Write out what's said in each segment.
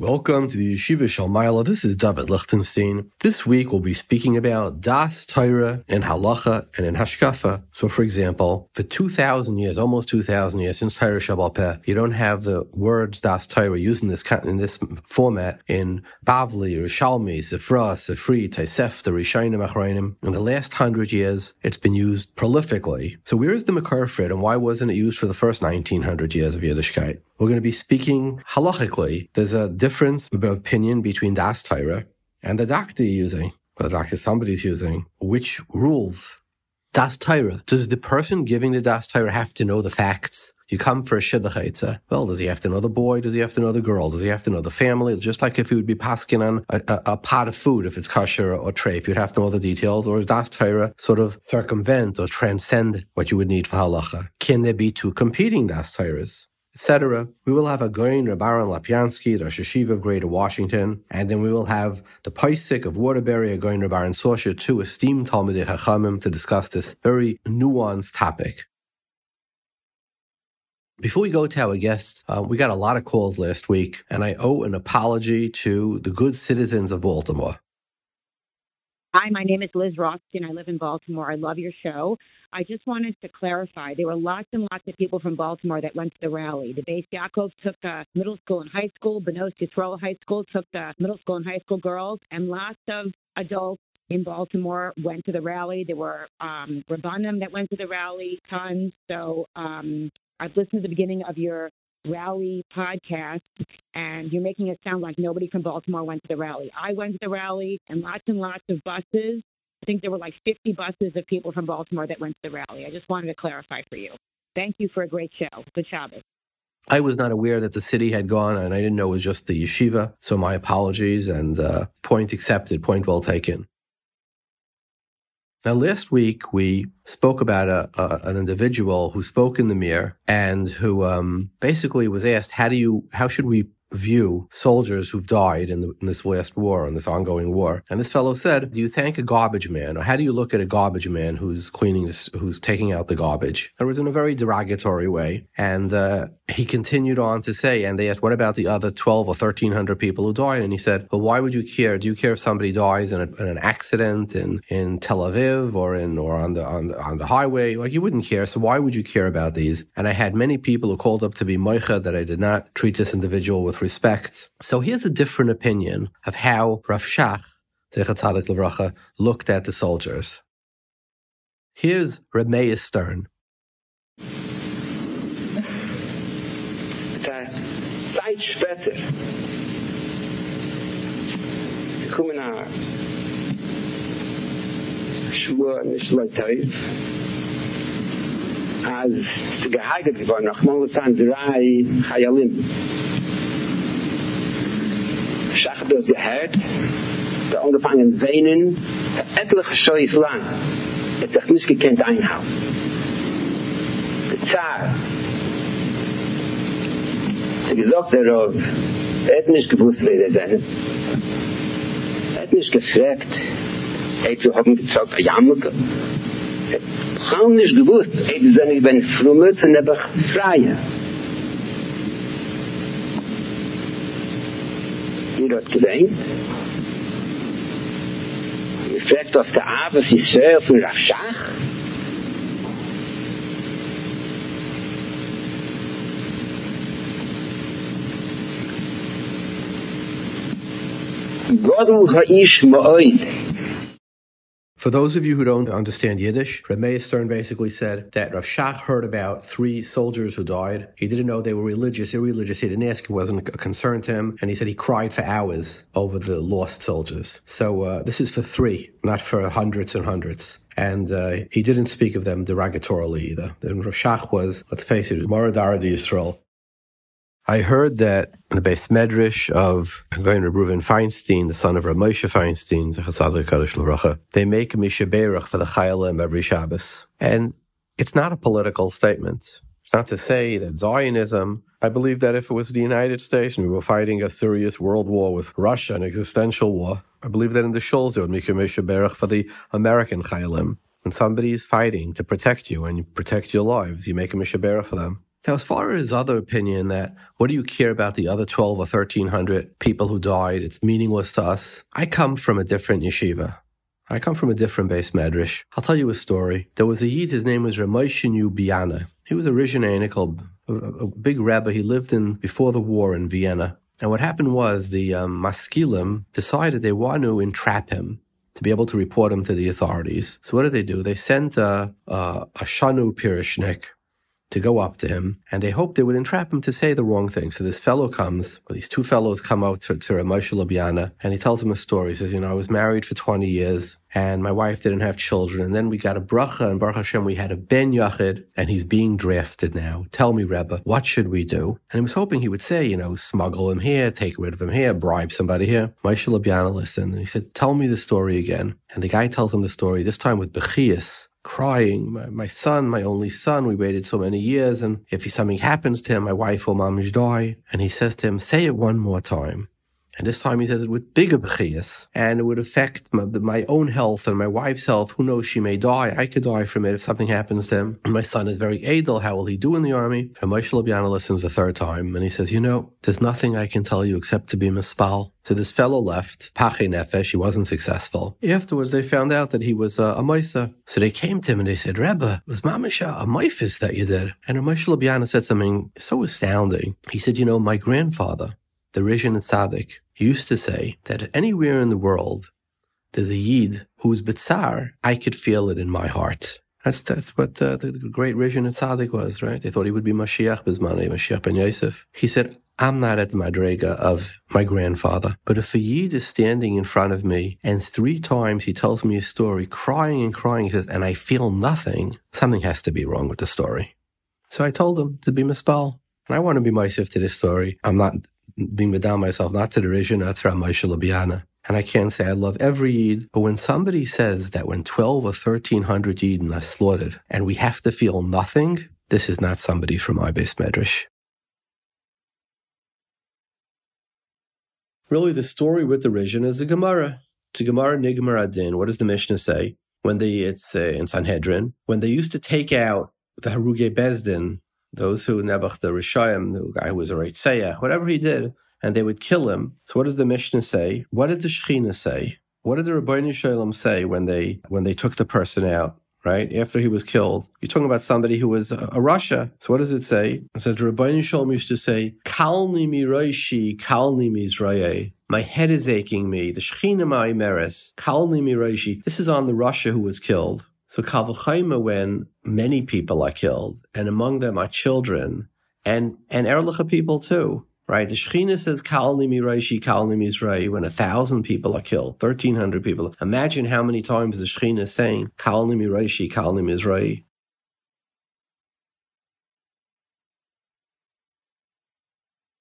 Welcome to the Yeshiva Shalmaila. This is David Lichtenstein. This week we'll be speaking about Daas Torah in Halacha and in Hashkafa. So, for example, for 2,000 years, almost 2,000 years since Torah Shabbat Peh, you don't have the words Daas Torah used in this, in this format in Bavli, Yerushalmi, Sifra, Sifri, Taisef, Rishayim Achroinim. In the last hundred years, it's been used prolifically. So where is the Makar and why wasn't it used for the first 1900 years of Yiddishkeit? We're going to be speaking halachically. There's a difference of opinion between Daas Torah and the doctor using, or the doctor somebody's using. Which rules? Daas Torah. Does the person giving the Daas Torah have to know the facts? You come for a shidduch Well, does he have to know the boy? Does he have to know the girl? Does he have to know the family? Just like if he would be pasking on a, a, a, pot of food, if it's kosher or, or treif, you'd have to know the details. Or is daas Torah sort of circumvent or transcend what you would need for halacha? Can there be two competing daas Torahs? Etc. We will have a Goin Rabbaran Lopiansky, the Rosh Yeshiva of Greater Washington, and then we will have the Poseik of Waterbury, a Goin Rabbaran Sorscher, two esteemed Talmudei Chachamim to discuss this very nuanced topic. Before we go to our guests, uh, we got a lot of calls last week, and I owe an apology to the good citizens of Baltimore. Hi, my name is Liz Rothstein. I live in Baltimore. I love your show. I just wanted to clarify there were lots and lots of people from Baltimore that went to the rally. The Yaakov took the middle school and high school, Benos Yisrael High School took the middle school and high school girls, and lots of adults in Baltimore went to the rally. There were um, Rabbanim that went to the rally, tons. So um, I've listened to the beginning of your rally podcast, and you're making it sound like nobody from Baltimore went to the rally. I went to the rally, and lots and lots of buses. I think there were like 50 buses of people from Baltimore that went to the rally. I just wanted to clarify for you. Thank you for a great show. Good Shabbos. I was not aware that the city had gone, and I didn't know it was just the yeshiva. So my apologies, and uh, point accepted, point well taken. Now, last week we spoke about a, a, an individual who spoke in the mirror and who um, basically was asked, "How do you? How should we view soldiers who've died in, the, in, this last war, in this ongoing war. And this fellow said, do you thank a garbage man? Or how do you look at a garbage man who's cleaning this, who's taking out the garbage? It was in a very derogatory way. And, uh, he continued on to say, and they asked, what about the other 12 or 1300 people who died? And he said, well, why would you care? Do you care if somebody dies in, a, in an accident in, in Tel Aviv or in, or on the, on, on the highway? Like you wouldn't care. So why would you care about these? And I had many people who called up to be moicha that I did not treat this individual with respect. So here's a different opinion of how Rav Shach, looked at the soldiers. Here's Reb Meir Stern. Zeit später kommen nach Schuhe nicht als geworden Chayalim Schach das gehört da angefangen weinen etliche Scheuß lang het sich nicht gekannt einhauen der Zar Sie gesagt, der Rav, er hat nicht gewusst, wer er sein. Er hat nicht gefragt, er hat zu haben gesagt, er jammert. Er hat nicht gewusst, er hat gesagt, ich bin frumme, zu nebach freie. Meir hat gedenkt. Und er auf der Abend, sie ist sehr von Rav Schach. Godel ha ish mo oide. For those of you who don't understand Yiddish, Meir Stern basically said that Rav Shach heard about three soldiers who died. He didn't know they were religious, irreligious. He didn't ask. It wasn't a concern to him. And he said he cried for hours over the lost soldiers. So uh, this is for three, not for hundreds and hundreds. And uh, he didn't speak of them derogatorily either. Then Rav Shach was, let's face it, Moradara de Yisrael. I heard that the Beis Medrash of going to Reuven Feinstein, the son of Rav Moshe Feinstein, Kadosh they make a Mishaberach for the Chayalim every Shabbos. And it's not a political statement. It's not to say that Zionism, I believe that if it was the United States and we were fighting a serious world war with Russia, an existential war, I believe that in the Shuls they would make a Mishaberach for the American Chayalim. When somebody is fighting to protect you and protect your lives, you make a Mishaberach for them. Now, as far as other opinion that what do you care about the other 12 or 1300 people who died? It's meaningless to us. I come from a different yeshiva. I come from a different Beis Medrash. I'll tell you a story. There was a Yid, his name was Ramoshin Biana. He was a Rizhananical, a, a big rabbi. He lived in before the war in Vienna. And what happened was the um, Maskilim decided they want to entrap him to be able to report him to the authorities. So what did they do? They sent a, a, a Shanu Pirishnik, to go up to him, and they hoped they would entrap him to say the wrong thing. So this fellow comes, or these two fellows come out to, to Moshe Lubiana, and he tells him a story. He says, you know, I was married for 20 years, and my wife didn't have children, and then we got a bracha, and Baruch Hashem, we had a ben yachid, and he's being drafted now. Tell me, Rebbe, what should we do? And I was hoping he would say, you know, smuggle him here, take rid of him here, bribe somebody here. Moshe Lubiana listened, and he said, tell me the story again. And the guy tells him the story, this time with Bechias, crying, my, my, son, my only son, we waited so many years, and if something happens to him, my wife or mom will die. And he says to him, say it one more time. And this time he says it with bigger b'chias, and it would affect my, my, own health and my wife's health. Who knows? She may die. I could die from it if something happens to him. My son is very edel. How will he do in the army? And Moshe Lubiana listens a third time, and he says, you know, there's nothing I can tell you except to be mispal. So this fellow left, Pache Nefesh, he wasn't successful. Afterwards, they found out that he was a Moisa. So they came to him and they said, Rebbe, was Mamisha a Moifis that you did? And Moshe Lubiana said something so astounding. He said, you know, my grandfather, the Rishon Tzaddik, used to say that anywhere in the world there's a Yid who's Bitzar, I could feel it in my heart. That's that's what uh, the, great Rishon and Tzaddik was, right? They thought he would be Mashiach Bismani, Mashiach ben Yosef. He said, I'm not at the Madrega of my grandfather, but if a Yid is standing in front of me and three times he tells me a story, crying and crying, he says, and I feel nothing, something has to be wrong with the story. So I told him to be Mispal. And I want to be myself to this story. I'm not being down myself, not to the Rishon, not to Moshe Lubiana. And I can't say I love every Yid, but when somebody says that when 12 or 1300 Yidden are slaughtered and we have to feel nothing, this is not somebody from my Beis Medrash. Really, the story with the Rishon is the Gemara. To Gemara Nigmar Adin. What does the Mishnah say? When they, it's uh, in Sanhedrin, when they used to take out the Haruge Bezdin, those who Nebuch the Rishayim, the guy who was a Reitzayah, whatever he did, and they would kill him. So what does the Mishnah say? What did the Shechina say? What did the Rabbi Shalom say when they when they took the person out? Right after he was killed, you're talking about somebody who was a, a Rasha. So what does it say? It says Rabbi Shalom used to say, "Kalni mi roishi, kalni mizraye." My head is aching me. The Shechina ma'Imeres, kalni mi roishi. This is on the Rasha who was killed. So Kavachaima, when many people are killed, and among them are children, and and Erlicha people too, right? The Shechina says Kalni Miraishi, Kalni Mizrahi, when a thousand people are killed, thirteen hundred people. Imagine how many times the Shechina is saying Kalni Miraishi, Kalni Mizrahi.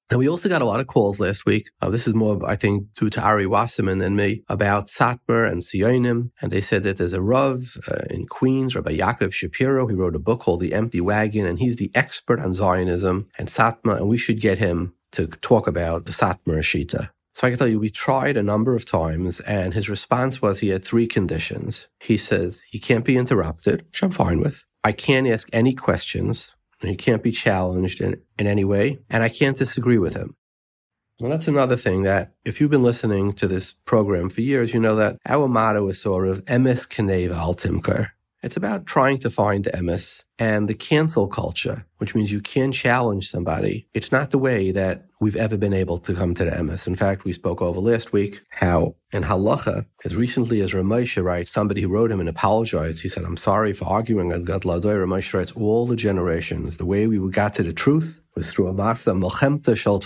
Now, we also got a lot of calls last week. Uh, this is more, I think, due to Ari Wasserman and me about Satmar and Sionim. And they said that there's a Rav uh, in Queens, Rabbi Yaakov Shapiro. He wrote a book called The Empty Wagon, and he's the expert on Zionism and Satmar. And we should get him to talk about the Satmar Ashita. So I can tell you, we tried a number of times, and his response was he had three conditions. He says he can't be interrupted, which I'm fine with. I can't ask any questions he can't be challenged in, in any way, and I can't disagree with him. Well, that's another thing that if you've been listening to this program for years, you know that our motto is sort of emes keneva al timker. It's about trying to find the emes and the cancel culture, which means you can challenge somebody. It's not the way that we've ever been able to come to the emes. In fact, we spoke over last week how in halacha, as recently as Ramosha writes, somebody who wrote him and apologized. He said, I'm sorry for arguing on God Ladoy. Ramosha writes, all the generations, the way we got to the truth through a masa melchemta shel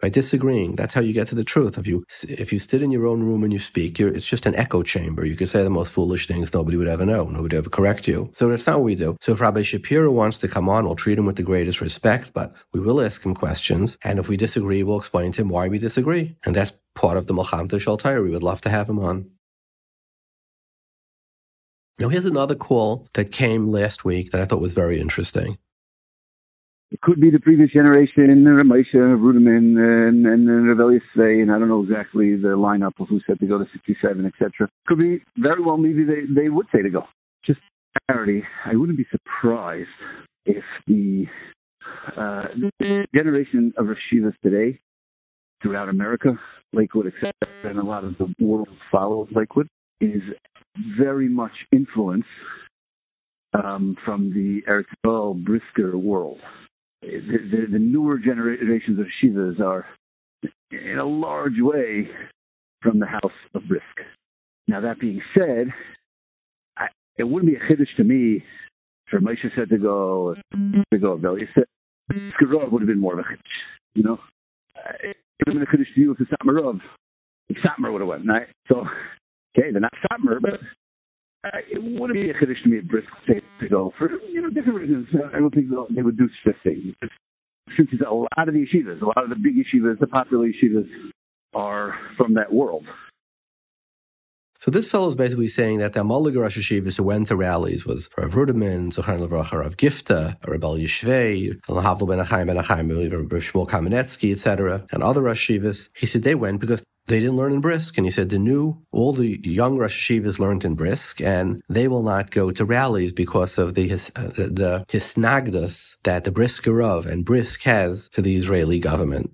By disagreeing, that's how you get to the truth. If you if you sit in your own room and you speak, it's just an echo chamber. You could say the most foolish things nobody would ever know. Nobody would ever correct you. So that's not what we do. So if Rabbi Shapiro wants to come on, we'll treat him with the greatest respect, but we will ask him questions. And if we disagree, we'll explain to him why we disagree. And that's part of the melchemta shel We would love to have him on. Now, here's another call that came last week that I thought was very interesting. It could be the previous generation, Ramesha, Ruderman, and, and, and Say, and I don't know exactly the lineup of who said to go to 67, etc. Could be very well maybe they, they would say to go. Just clarity, I wouldn't be surprised if the uh, the generation of Rashivas today throughout America, Lakewood, etc., and a lot of the world follows Lakewood, is very much influenced um, from the Eretz Brisker world. The, the, the, newer generations of Shivas are, in a large way, from the house of Brisk. Now, that being said, I, it wouldn't be a chiddush to me for Moshe said to go to go said Skarov would have been more of a chiddush, you know. Uh, it would have been a chiddush to you if the Satmarov, Satmar would have went, right? So, okay, they're not Satmar, but it wouldn't be a chiddush to me at Brisk to go for you know different reasons. I don't think they would do such a thing. Since a lot of the yeshivas, a lot of the big yeshivas, the popular yeshivas, are from that world. So this fellow is basically saying that the Amalig Rosh Hashivas who went to rallies was Rav Ruderman, Zochar Levracha, Rav Gifter, Rebel Yishvei, Havlo Ben Achayim Ben Achayim, Rav Shmuel Kamenetsky, etc., and other Rosh Hashivas. He said they went because they didn't learn in Brisk. And he said the new, all the young Rosh Hashivas learned in Brisk, and they will not go to rallies because of the, his, uh, the hisnagdus that the Brisker of and Brisk has to the Israeli government.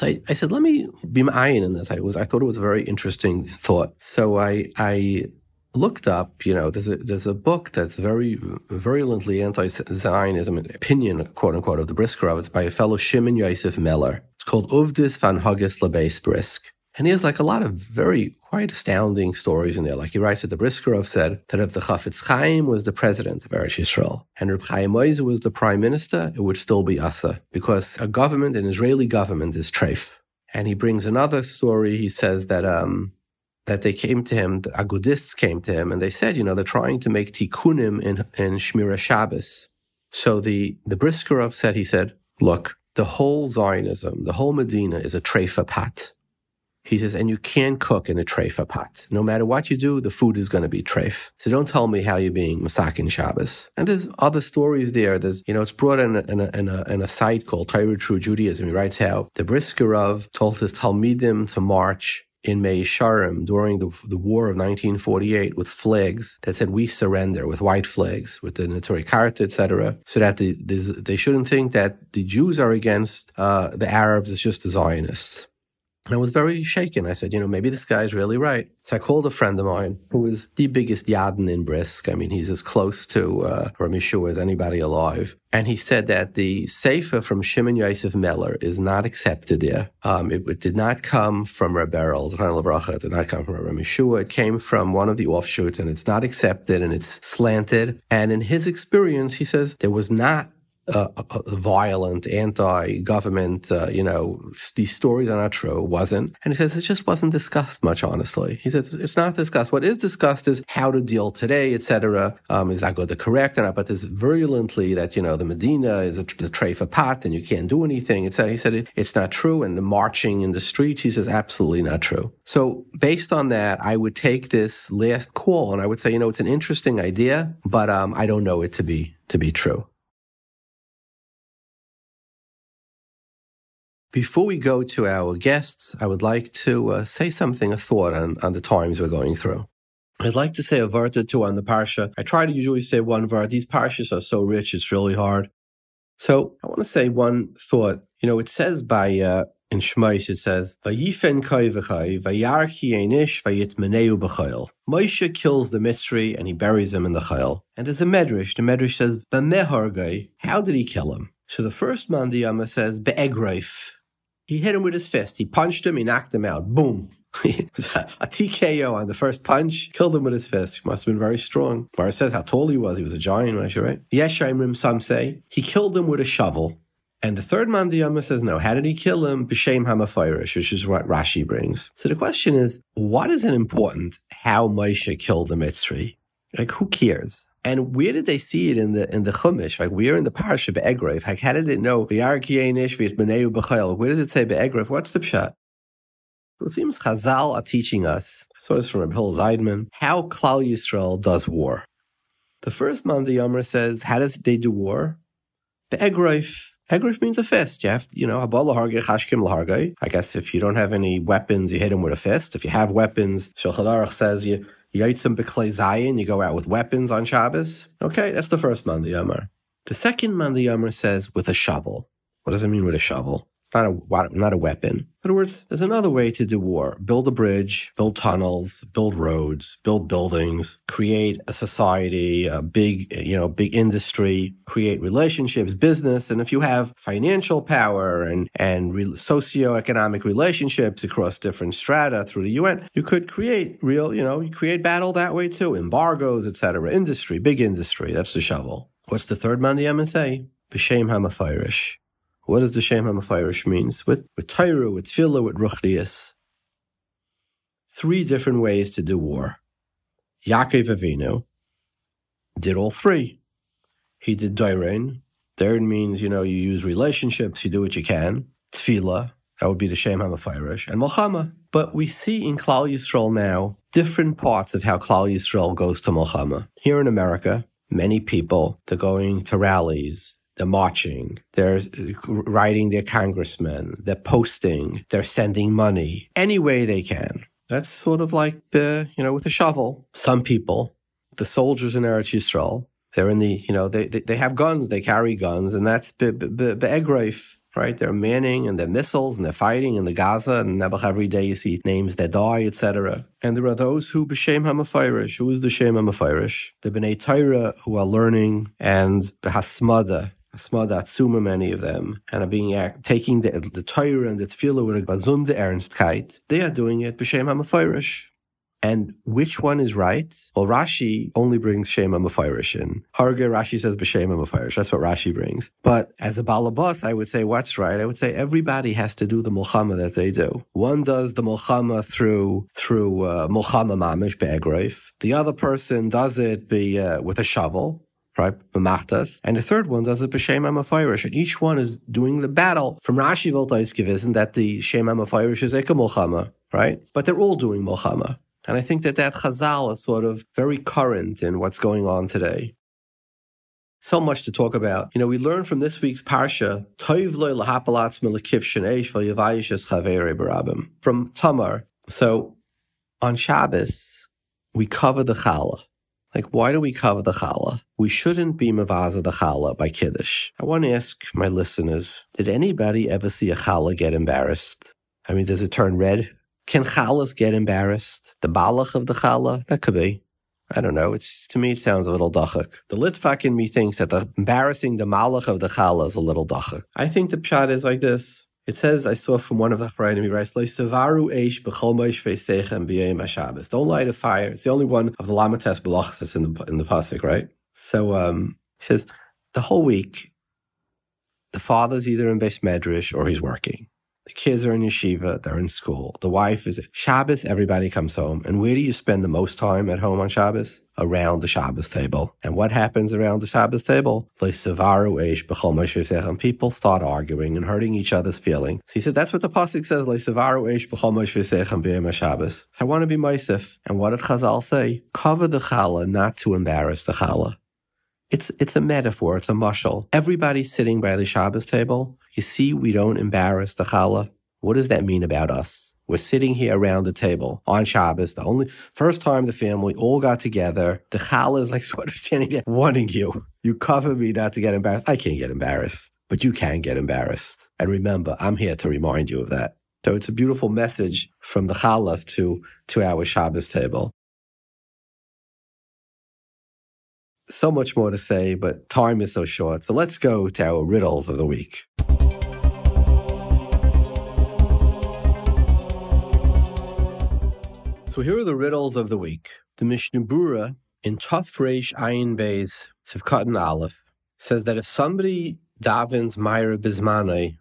So I, I said, let me be ma'ayin in this. I was, I thought it was a very interesting thought. So I, I looked up, you know, there's a, there's a book that's very virulently anti-Zionism opinion, quote unquote, of the Brisker It's by a fellow Shimon Yosef Meller. It's called Uvdos V'Hanhagos L'Beis Brisk. And he has like a lot of very quite astounding stories in there. Like he writes that the Briskerov said that if the Chafetz Chaim was the president of Eretz Yisrael and Reb Chaim Oizer was the prime minister, it would still be Asa because a government, an Israeli government, is treif. And he brings another story. He says that um, that they came to him, the Agudists came to him, and they said, you know, they're trying to make tikkunim in in Shmira Shabbos. So the the Briskerov said, he said, look, the whole Zionism, the whole Medina is a treifa pat. He says, and you can't cook in a treifa pot. No matter what you do, the food is going to be treif. So don't tell me how you're being masakin Shabbos. And there's other stories there. There's, you know, it's brought in a, in a, in a, in a site called Torah True Judaism. He writes how the Briskerov told his Talmidim to march in Meah Shearim during the, the war of 1948 with flags that said we surrender with white flags with the Neturei Karta, etc. So that the, they shouldn't think that the Jews are against uh, the Arabs, it's just the Zionists. And I was very shaken. I said, you know, maybe this guy is really right. So I called a friend of mine who is the biggest Yadin in Brisk. I mean, he's as close to uh, Ramishua as anybody alive. And he said that the Sefer from Shimon Yosef Meller is not accepted there. Um, it, it, did not come from Rebberal, it did not come from Ramishua. It came from one of the offshoots and it's not accepted and it's slanted. And in his experience, he says there was not uh, violent, anti-government, uh, you know, these stories are not true, wasn't. And he says it just wasn't discussed much, honestly. He says it's not discussed. What is discussed is how to deal today, etc. Um, is that good to correct or not? But there's virulently that, you know, the Medina is a, the tray for pot and you can't do anything. It's, he said it, it's not true. And the marching in the streets, he says absolutely not true. So based on that, I would take this last call and I would say, you know, it's an interesting idea, but um, I don't know it to be to be true. Before we go to our guests, I would like to uh, say something, a thought on, on the times we're going through. I'd like to say a word or two on the parsha. I try to usually say one word. These parshas are so rich, it's really hard. So I want to say one thought. You know, it says by uh, in Shmais, it says, Vayifen koivachai, vayarchi enish, vayitmeneu b'chayil. Moshe kills the Mitzri and he buries him in the chayil. And there's a medrash. The medrash says, B'mehorgai, how did he kill him? So the first Mandiyama says, Be'egraif, he hit him with his fist. He punched him. He knocked him out. Boom. it was a, a, TKO on the first punch. Killed him with his fist. He must have been very strong. Bar says how tall he was. He was a giant, right? Yes, Yeshaimrim, some say. He killed him with a shovel. And the third Mandiyama says, no, how did he kill him? B'shem Hamafirish, which is what Rashi brings. So the question is, what is it important how Moshe killed the Mitzri? Like, who cares? And where did they see it in the in the Chumash? Like we're in the parasha be'egrave. Like how did it know? Where does it say be'egrave? What's the pshat? it seems Chazal are teaching us, so it's from Rabbi Zeidman, how Klal Yisrael does war. The first man, the Yomer says, how does they do war? Be'egrave. Egrif means a fist. You have, you know, I guess if you don't have any weapons, you hit him with a fist. If you have weapons, Shulchan says you Yaitzim Zayin, you go out with weapons on Shabbos. Okay, that's the first Monday, Yomar. The second Monday Yomer says with a shovel. What does it mean with a shovel? It's not a not a weapon. In other words, there's another way to do war: build a bridge, build tunnels, build roads, build buildings, create a society, a big you know big industry, create relationships, business, and if you have financial power and and re- socioeconomic relationships across different strata through the UN, you could create real you know you create battle that way too, embargoes, etc. Industry, big industry. That's the shovel. What's the third Monday I'm say? B'shem Hamafirish. What does the Shem HaMefirish means? With, with Torah, with Tefillah, with Ruchdias. Three different ways to do war. Yaakov Avinu did all three. He did Dairin. Dairin means, you know, you use relationships, you do what you can. Tefillah, that would be the Shem HaMefirish. And Mulchama. But we see in Klal Yisrael now different parts of how Klal Yisrael goes to Mulchama. Here in America, many people, they're going to rallies, they're marching. They're writing their congressmen. They're posting. They're sending money any way they can. That's sort of like, uh, you know, with a shovel. Some people, the soldiers in Eretz Yisrael, they're in the, you know, they, they, they have guns, they carry guns, and that's be'egreif, right? They're manning and they're missiles and they're fighting in the Gaza and every day you see names that die, etc. And there are those who b'shem hamafirish. Who is the shem hamafirish? The b'nei Torah who are learning and b'hasmada Asmada Atzuma, many of them, and are being act, taking the, the Torah and the Tefillah with a Bazunde Ernstkeit. They are doing it b'Shem HaMefirish. And which one is right? Well, Rashi only brings Shem HaMefirish in. Harge Rashi says b'Shem HaMefirish. That's what Rashi brings. But as a balabas, I would say what's right. I would say everybody has to do the Mulchama that they do. One does the Mulchama through through uh, Mulchama Mamish be'egroif. The other person does it be, uh, with a shovel right? B'machtas. And the third one does it b'shem amafirish. And each one is doing the battle. From Rashi Voltaiskiv isn't that the shem amafirish is eka mulchama, right? But they're all doing mulchama. And I think that that chazal is sort of very current in what's going on today. So much to talk about. You know, we learn from this week's parsha, from Tamar. So on Shabbos, we cover the challah. Like, why do we cover the challah? We shouldn't be mavaza the challah by kiddush. I want to ask my listeners: Did anybody ever see a challah get embarrassed? I mean, does it turn red? Can challahs get embarrassed? The balach of the challah? That could be. I don't know. It's to me, it sounds a little dachak. The litvak in me thinks that the embarrassing the malach of the challah is a little dachak. I think the pshat is like this. It says, I saw from one of the Chachamim, he writes, Savaru eish b'chol Don't light a fire. It's the only one of the Lamates Belachas that's in the, in the Pasuk, right? So um, he says, the whole week, the father's either in Beis Medrash or he's working. The kids are in yeshiva, they're in school. The wife is at Shabbos, everybody comes home. And where do you spend the most time at home on Shabbos? Around the Shabbos table. And what happens around the Shabbos table? People start arguing and hurting each other's feelings. So he said, that's what the Pasuk says. So I want to be Meisif. And what did Chazal say? Cover the challah not to embarrass the challah. It's, it's a metaphor. It's a mushal. Everybody's sitting by the Shabbos table. You see, we don't embarrass the challah. What does that mean about us? We're sitting here around the table on Shabbos. The only first time the family all got together. The challah is like sort of standing there wanting you. You cover me not to get embarrassed. I can't get embarrassed, but you can get embarrassed. And remember, I'm here to remind you of that. So it's a beautiful message from the challah to, to our Shabbos table. So much more to say, but time is so short. So let's go to our riddles of the week. So here are the riddles of the week. The Mishnah Berurah in Tuf Ayin Beis Sivkatan Aleph says that if somebody davens Myra Bismane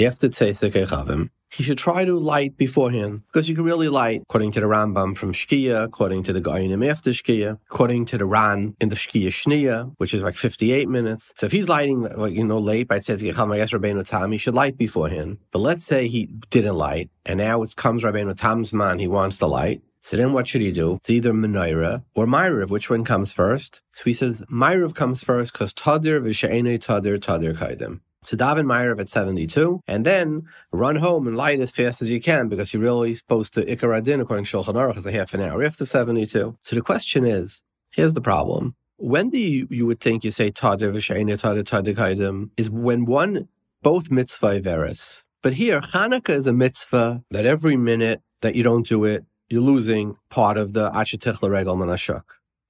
after Tzesek Echavim, he should try to light beforehand because you can really light according to the Rambam from Shkia, according to the Goyinim after Shkia, according to the Ran in the Shkia Shnia, which is like 58 minutes. So if he's lighting, like, you know, late by Tzedek guess Rabbeinu Tam, he should light beforehand. But let's say he didn't light and now it comes Rabbeinu Tam's man, he wants to light. So then what should he do? It's either Menorah or Myrav. Which one comes first? So he says Myrav comes first because Tadir v'she'ene Tadir Tadir Kaidim to daven Ma'ariv at 72, and then run home and light as fast as you can because you're really supposed to Ikar Adin according to Shulchan Aruch as a half an hour after 72. So the question is, here's the problem. when do you, you would think you say Tadir v'sheina Tadir Tadir is when one, both mitzvah veris. But here, Hanukkah is a mitzvah that every minute that you don't do it, you're losing part of the Achetich Regal Manashuk,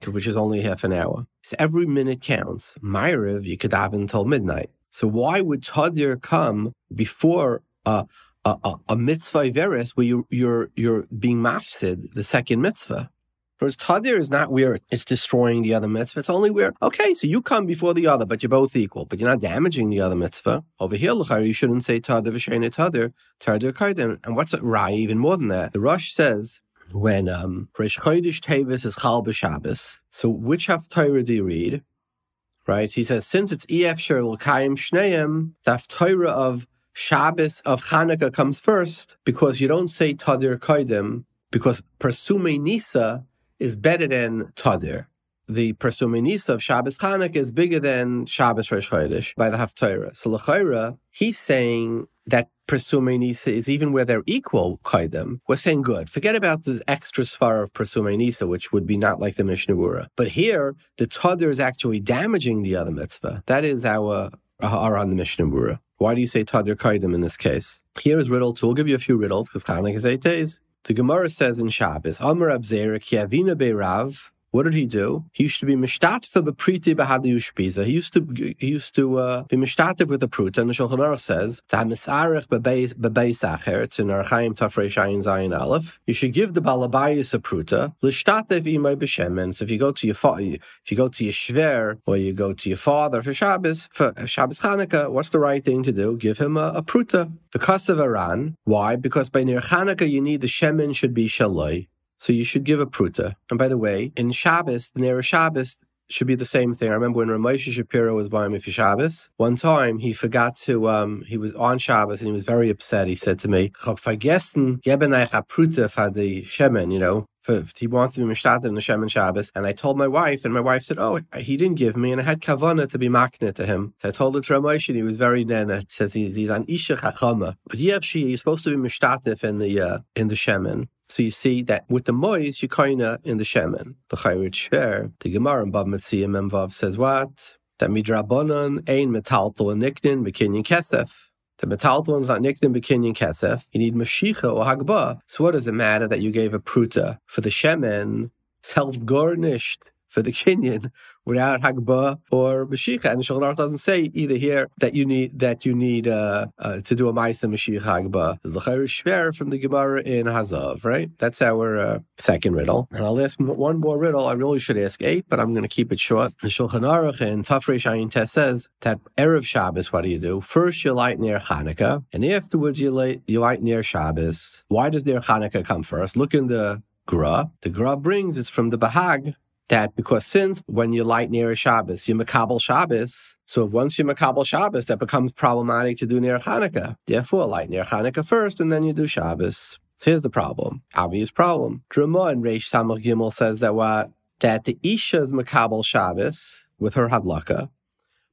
which is only half an hour. So every minute counts. Myriv, you could have until midnight. So why would Tadir come before a, a, a, mitzvah veris where you, you're, you're being mafsid, the second mitzvah? Whereas Tadir is not where it's destroying the other mitzvah. It's only where, okay, so you come before the other, but you're both equal, but you're not damaging the other mitzvah. Over here, you shouldn't say Tadir v'shene Tadir, Tadir kaidim. And what's Rai, even more than that? The Rush says, when um, Rish Chodesh Tevis is Chal B'Shabbos, so which half Haftarah do you read? Right? He says, since it's EF L'Kayim Shneim, the Haftarah of Shabbos of Hanukkah comes first because you don't say Tadir Kaidim because Persume Nisa is better than Tadir. The Persume Nisa of Shabbos Chanukah is bigger than Shabbos Rosh Chodesh by the Haftarah. So L'chaira, he's saying that Persuminisa is even where they're equal Kaidim. We're saying good. Forget about the extra svar of Persuminisa, which would be not like the Mishnah Berurah. But here, the Tadir is actually damaging the other mitzvah. That is our, our on the Mishnah Berurah. Why do you say Tadir Kaidim in this case? Here is riddle two. We'll give you a few riddles because Chanukah is eight days. The Gemara says in Shabbos, Amar Abzera Kiavina Beirav, what did he do? He used to be mishtatfa bepriti behadi ushpiza. He used to he used to uh, be mishtativ with the pruta. And the Shulchan Aruch says misarich bebeis It's in Archaim Tafrei Shayin Zayin Aleph. You should give the balabayis a pruta l'shtatev imay b'shemen. So if you go to your fa- if you go to your shver or you go to your father for Shabbos for Shabbos Chanukah, what's the right thing to do? Give him a, a pruta. The of Aran. Why? Because by near Chanukah you need the shemen should be shaloi. So you should give a pruta. And by the way, in Shabbos, the Nera Shabbos should be the same thing. I remember when Ramosha Shapiro was buying me for Shabbos, one time he forgot to, um, he was on Shabbos and he was very upset. He said to me, vergessen, geben a pruta for the Shemen, you know, he wanted to be in the Shemen Shabbos. And I told my wife, and my wife said, oh, he didn't give me, and I had kavana to be makna to him. So I told it to Ramosh, and he was very nena. He says he's, he's an isha chachama. But he she, he's supposed to be mishtatif in the, uh, in the Shemen. So you see that with the mois, you kinda in the shemen. The chayrit shver, the Gemara in Bava Metzia Memvav says what? That midrabanon ein metalto and niknin bekinyan kesef. The metalto is not niknin bekinyan kesef. You need mashicha or hagba. So what does it matter that you gave a pruta for the shemen, self garnished for the kinyan without Hagba or Mashiach. And the Shulchan doesn't say either here that you need that you need uh, uh, to do a Maisa Mashiach Hagba. The Shver from the Gemara in Hazav, right? That's our uh, second riddle. And I'll ask one more riddle. I really should ask eight, but I'm going to keep it short. The Shulchan Aruch in Tafrei Shayin Tes says that Erev Shabbos, what do you do? First you light near Hanukkah, and afterwards you light, you light near Shabbos. Why does near Hanukkah come first? Look in the Gra. The Gra brings it's from the Bahag that because since when you light near a Shabbos, you makabel Shabbos, so once you makabel Shabbos, that becomes problematic to do near Hanukkah. Therefore, light near Hanukkah first, and then you do Shabbos. So here's the problem, obvious problem. Drama and Reish Samach Gimel says that what that the Isha is makabel Shabbos with her hadlaka,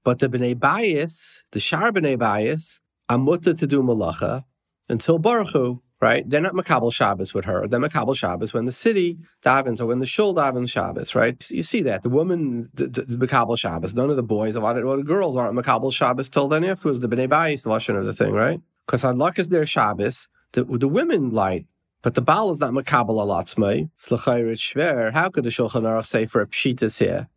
but the Bnei Bayis, the Shar Bnei Bayis, amutta to do malacha until Baruch right? They're not Makabal Shabbos with her. They're Makabal Shabbos when the city davens or when the shul davens Shabbos, right? You see that. The woman is Makabal Shabbos. None of the boys, a lot of, the girls aren't Makabal Shabbos till then afterwards. The B'nai Bayis, Lashon of the thing, right? Because luck is their Shabbos. The, the women light. But the Baal is not Makabal Alatzmai. Slachayrit Shver. How could the Shulchan Aruch say for a Pshitas here?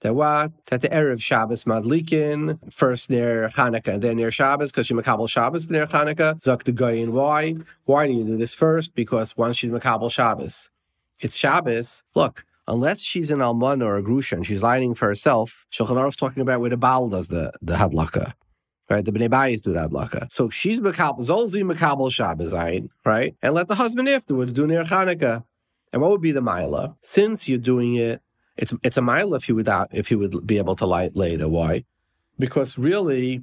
That what? That the Erev Shabbos Madlikin, first near Hanukkah and then near Shabbos, because you Makabal Shabbos near Hanukkah. Zok the Goyin, why? Why do you do this first? Because once she's Makabal Shabbos, it's Shabbos. Look, unless she's an Alman or a Grusha and she's lining for herself, Shulchan Aruch's talking about where the Baal does the, the Hadlaka. Right, the Bnei Bayis do the Hadlaka. So she's Makabal, Zolzi Makabal Shabbos, right? And let the husband afterwards do near Hanukkah. And what would be the Mila? Since you're doing it it's it's a mile if he would uh, if he would be able to light later. Why? Because really,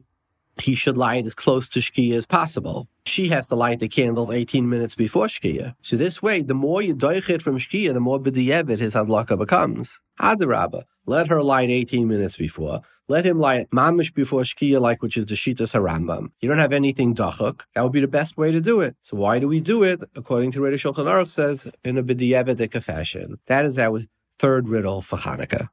he should light as close to Shkia as possible. She has to light the candles 18 minutes before Shkia. So this way, the more you doich it from Shkia, the more b'di'evet his adlaka becomes. Adarabba, let her light 18 minutes before. Let him light mamish before Shkia, like which is the Shitas Harambam. You don't have anything dachuk. That would be the best way to do it. So why do we do it? According to Redi Shulchan Aruch says, in a b'di'evet fashion. That is our third riddle for Hanukkah.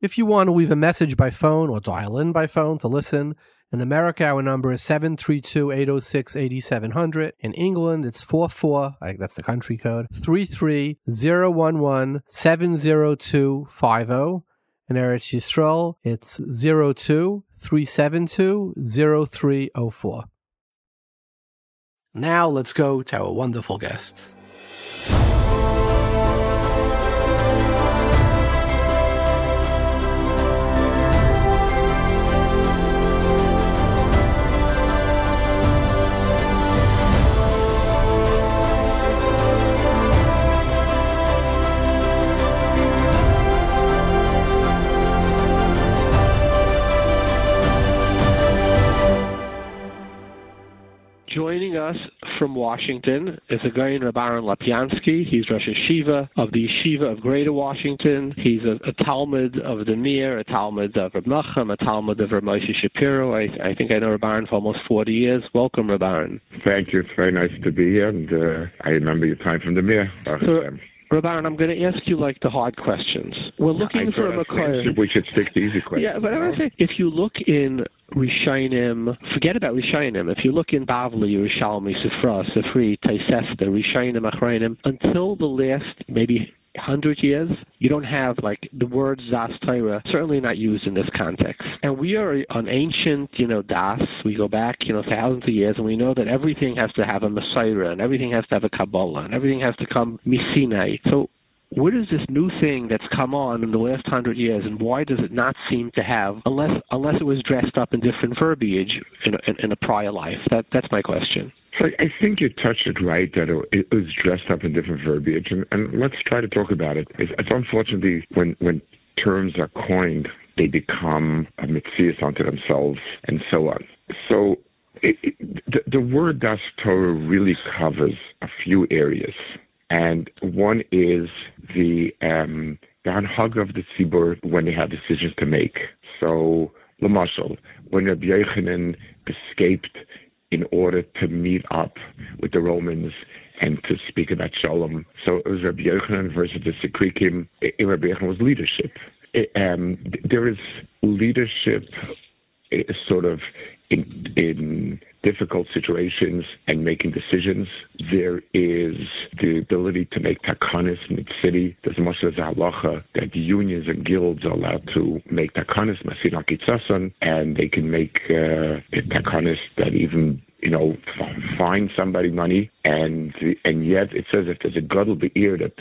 If you want to leave a message by phone or dial in by phone to listen, in America, our number is 732-806-8700. In England, it's 44, that's the country code, 33-011-70250. In Eretz Yisrael, it's 02-372-0304. Now let's go to our wonderful guests. Joining us from Washington is a guy named Ahron Lopiansky. He's Rosh Yeshiva of the Yeshiva of Greater Washington. He's a, a Talmud of the Mir, a Talmud of Reb Nachum, a Talmud of Reb Moshe Shapiro. I, I think I know Reb for almost 40 years. Welcome, Reb Thank you. It's very nice to be here, and uh, I remember your time from the Mir. So, Rabban, I'm going to ask you like the hard questions. We're looking I for a Makar. We should stick to easy questions. Yeah, but I want to say, if you look in Rishonim, forget about Rishonim. If you look in Bavli, Yerushalmi, Sifra, Sifri, Tosefta, Rishonim, Achrayim, until the last maybe hundred years, you don't have like the word Das certainly not used in this context. And we are an ancient, you know, Das. We go back, you know, thousands of years, and we know that everything has to have a mesorah, and everything has to have a Kabbalah, and everything has to come Misinai. So what is this new thing that's come on in the last hundred years, and why does it not seem to have, unless unless it was dressed up in different verbiage in a, in, in a prior life? That that's my question. So I think you touched it right that it was dressed up in different verbiage, and, and let's try to talk about it. It's, it's unfortunately when when terms are coined, they become a mitzvah unto themselves, and so on. So it, it, the, the word Daas Torah really covers a few areas, and one is the um, the of the tzibur when they have decisions to make. So, Lamashal, when Rabbi Yochanan escaped in order to meet up with the Romans and to speak about Shalom. So it was Rabbi Yochanan versus the Sikrikim. Rabbi Yochanan was leadership. It, um, there is leadership sort of in, in difficult situations and making decisions. There is the ability to make takanis in the city. There's much as halacha that unions and guilds are allowed to make takanis, masina kitzasan, and they can make uh, that even you know, find somebody money, and and yet it says if there's a gadol be'ir that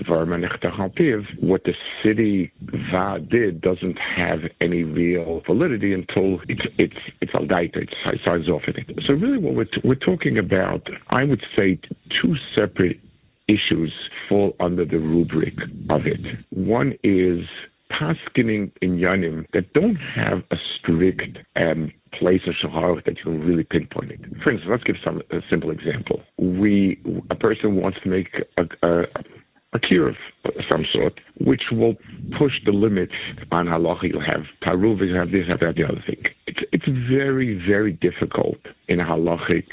what the city va did doesn't have any real validity until it's it's it's aldaita, it signs off in it. So really, what we're t- we're talking about, I would say, two separate issues fall under the rubric of it. One is paskening in Yanim that don't have a strict um, place of shahar that you can really pinpoint it. For instance, let's give some a simple example. We a person wants to make a, a a cure of some sort, which will push the limits on halacha. You have taruv, you have this, you have that, the other thing. It's, it's very, very difficult in a halachic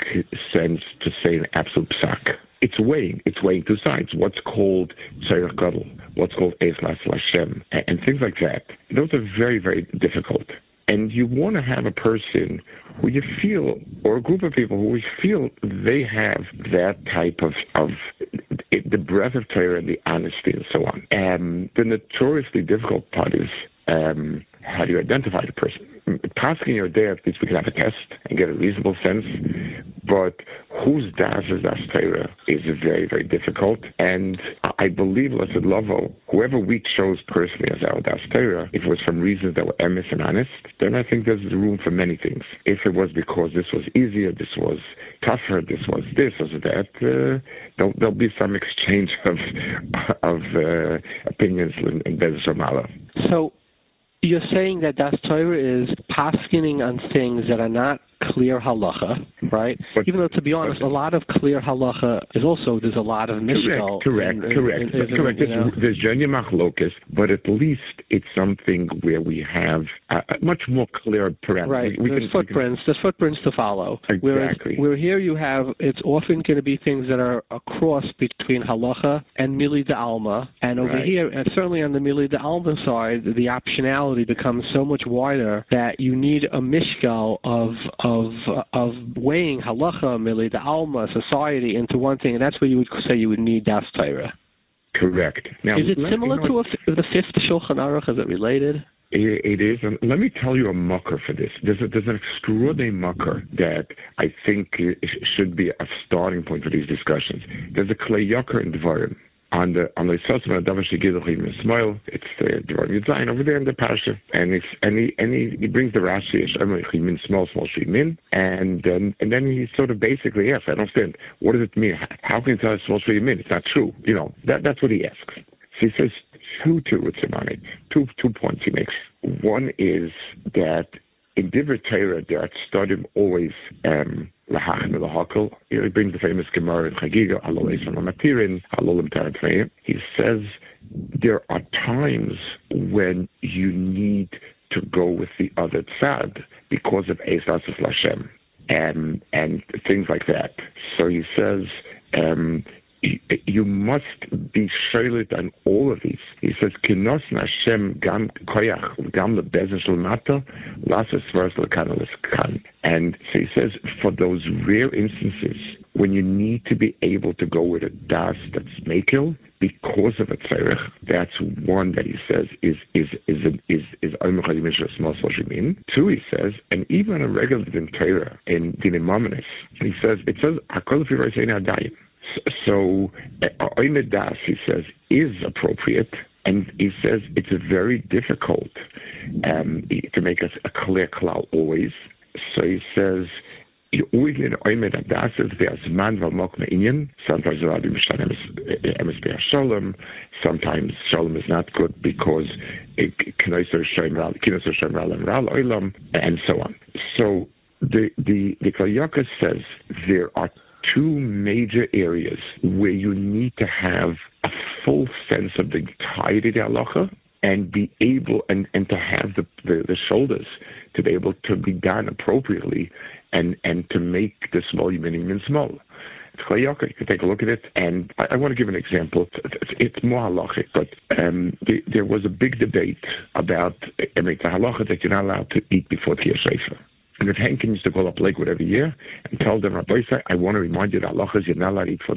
sense to say an absolute psak. It's weighing. It's weighing two sides. What's called tzarech gadol, what's called eslas lashem, and, things like that. Those are very, very difficult. And you want to have a person who you feel, or a group of people who you feel they have that type of, of the breadth of Torah and the honesty and so on. And the notoriously difficult part is um, how do you identify the person? Passing your day, at least we can have a test and get a reasonable sense. But whose das is daas Torah is very, very difficult. And I believe, Lesed Lovo, whoever we chose personally as our das if it was from reasons that were emes and honest, then I think there's room for many things. If it was because this was easier, this was tougher, this was this, or that, uh, there'll, there'll, be some exchange of of uh, opinions in, in Bez So you're saying that Torah is paskening on things that are not clear halacha, right? But- Even though, to be honest, a lot of clear halacha is also there's a lot of mishkal. Correct, correct, in- correct, in- in- correct. you know. There's, Jenya Machlokes, but at least it's something where we have a, much more clear parameters. Right. We, we there's can- we can- footprints. There's footprints to follow. Whereas Exactly. where here you have, it's often going to be things that are a cross between halacha and mili de alma. And over Right. here, and certainly on the mili de alma side, the optionality becomes so much wider that you need a mishgal of of of of weighing halacha, mili the alma, society into one thing, and that's where you would say you would need daas Torah. Correct. Now, Is it similar you know, to a, the fifth Shulchan Aruch? Is it related? It, it is, and let me tell you a mucker for this. There's, a, there's an extraordinary mucker that I think should be a starting point for these discussions. There's a Kli Yakar in Dvarim. On the on the Sosma Davar Shigidachim Ismail, it's the Dvarim Yudzayin over there in the Pasha, and it's and he and he, he brings the Rashi Chimin small small Shimin, and um, and then he sort of basically asks, I don't understand, what does it mean? How can you tell us small Shimin? It's not true, you know. That that's what he asks. So he says two terutzim on it. Two two points he makes. One is that in Divrei Torah there are always um lahakel. He brings the famous Gemara in Chagiga, Halol Esan Matirin, Halolim Taratveim. He says there are times when you need to go with the other tzad because of Esas Lashem and and things like that. So he says um, you must be shaylit on all of these. He says, "Kinos Hashem gam koyach gam lebezen shel mata lasas svaras lekan kan." And so he says, for those rare instances when you need to be able to go with a das that's makil because of a tzarech, that's one that he says is is is is is Yisrael. Two, he says, and even a regular in Din Mamonis, he says it says Hakol Firosein Adayim. So, uh, Oimed Das, he says, is appropriate, and he says it's very difficult um, to make us a clear cloud always. So he says, always need Oimed Das is there's man v'mok me'inyan. Sometimes the Rabbi Mishan emes uh, be'er shalom. Sometimes shalom is not good because uh, kinoiser shem ral, kinoiser shem ral oilam, and so on. So the the the Kal Yaakov says there are two major areas where you need to have a full sense of the entirety of the halacha and be able and, and to have the, the, the shoulders to be able to be done appropriately and, and to make the small human small. You can take a look at it. And I, I want to give an example. It's, it's more halachic, but um, the, there was a big debate about I mean, the halacha that you're not allowed to eat before Tia Shrefa. And if Henkin used to call up Lakewood every year and tell them, Rabbi I want to remind you that Allah is you're not allowed to eat for.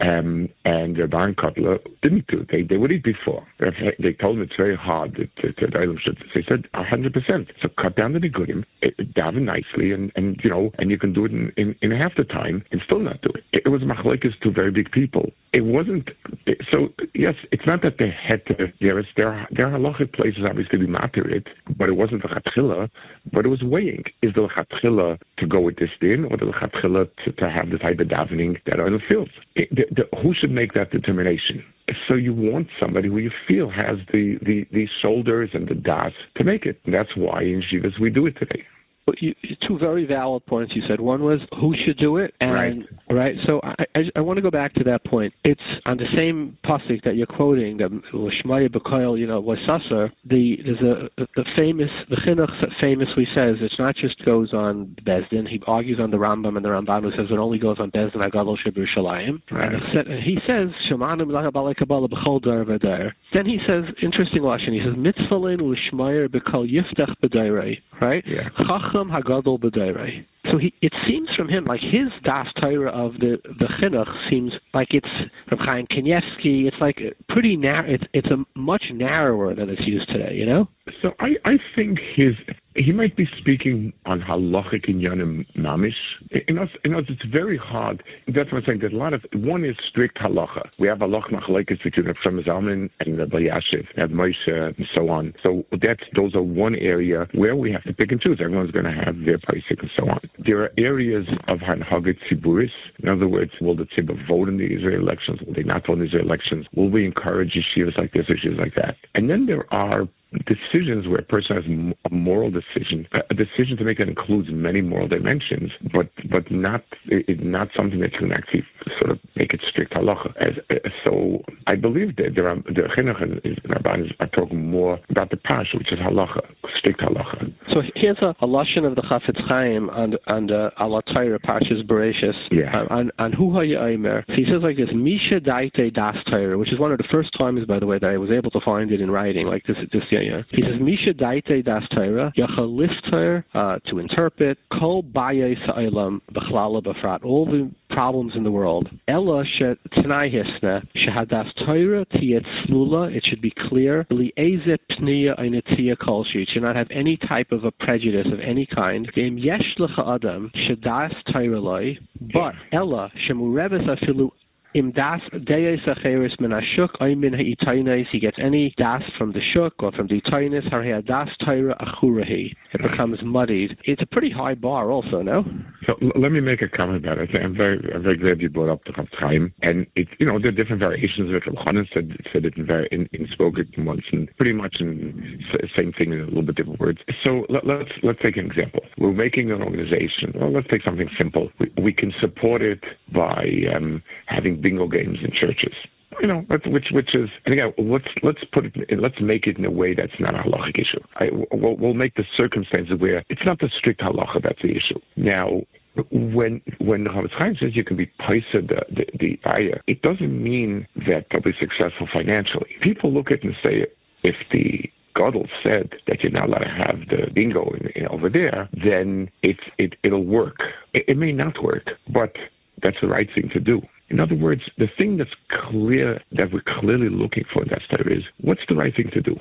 Um, and Baron Kotler didn't do it. They, they would eat before. They told him it's very hard to, to, to. They said 100%. So cut down the Nigudim, eh, eh, daven nicely, and, and, you know, and you can do it in, in, in half the time and still not do it. It, it was machlekes to very big people. It wasn't, eh, so yes, it's not that they had to, there is, there, there are halachic places obviously to be matter it, but it wasn't the but it was weighing is the lechatchila to go with this din or the lechatchila to, to have the type of davening that feels? It, the, the, who should make that determination? So you want somebody who you feel has the, the, the shoulders and the das to make it. And that's why in Shivas we do it today. But you, two very valid points you said. One was who should do it, and Right. right. So I, I, I want to go back to that point. It's on the same pasuk that you're quoting, the Shmaya B'Koil, you know, was Sasser. The there's a the famous the chinuch famously says it's not just goes on Bezdin. He argues on the Rambam and the Ramban who says it only goes on Bezdin Agadol Shebirushalayim. Right. And he says Shemanim Kabbalah B'Chol Then he says interesting lashon. He says Mitzvah L'Shmayer B'Kol Yiftach B'Dairei. Right. Yeah. Chacham Hagadol B'Dairei. So he, it seems from him like his Daas Torah of the the chinuch seems like it's from Chaim Kanievsky. It's like pretty narrow. It's it's a much narrower than it's used today. You know. So I, I think his he might be speaking on halachic in Yanim Mamish. In us, in us, it's very hard. That's what I'm saying. There's a lot of one is strict halacha. We have halach machlekes between Rav Zalman and Rabbi Yashiv, and Moshe, and so on. So that's those are one area where we have to pick and choose. Everyone's going to have their pricing and so on. There are areas of hanhaget tziburis. In other words, will the tzibur vote in the Israel elections? Will they not vote in the Israel elections? Will we encourage yeshivas like this, or yeshivas like that? And then there are decisions where a person has a moral decision, a decision to make that includes many moral dimensions, but but not not something that you can actually sort of make it strict halacha. As, so I believe that there are the chinuch and Rabban are talking more about the pash, which is halacha, strict halacha. So here's a, a lashon of the Chafetz Chaim and and uh, Alatayra Pashas Bereshis. Yeah. And and who Aimer. He says like this, Misha Daite Daas Torah, which is one of the first times, by the way, that I was able to find it in writing. Like this, this yeah, yeah. He says Misha Daite Daas Torah, Yacha Lifter uh, to interpret Kol Bayei Sa'ilam Bechlala Befrat. All the problems in the world. Ella Tanai Hisna Shahadas Torah Tiyet Slula. It should be clear. Lieze Pnia Einitia Kolshi. It should not have any type of a prejudice of any kind. Game Yesh Adam Shadas Torah But Ella Shemureves Afilu im das deis acheres min ashuk ay min haitainis he gets any das from the shuk or from the itainis har das taira achurahi it becomes muddied. It's a pretty high bar also no? So let me make a comment about it. I'm very i'm very glad you brought up the time and it's you know there are different variations of it. Hanan said said it in very in, in spoken once and pretty much in same thing in a little bit different words. So let, let's let's take an example. We're making an organization. Well let's take something simple. We, we can support it by um, having bingo games in churches. You know, which which is, and again, let's let's put it, let's make it in a way that's not a halachic issue. I, we'll, we'll make the circumstances where it's not the strict halacha that's the issue. Now, when when the Chafetz Chaim says you can be paisa the the, the ayah, it doesn't mean that they'll be successful financially. People look at it and say, if the Godel said that you're not allowed to have the bingo in, in, over there, then it's it it'll work. It, it may not work, but that's the right thing to do. In other words, the thing that's clear that we're clearly looking for in that study is what's the right thing to do?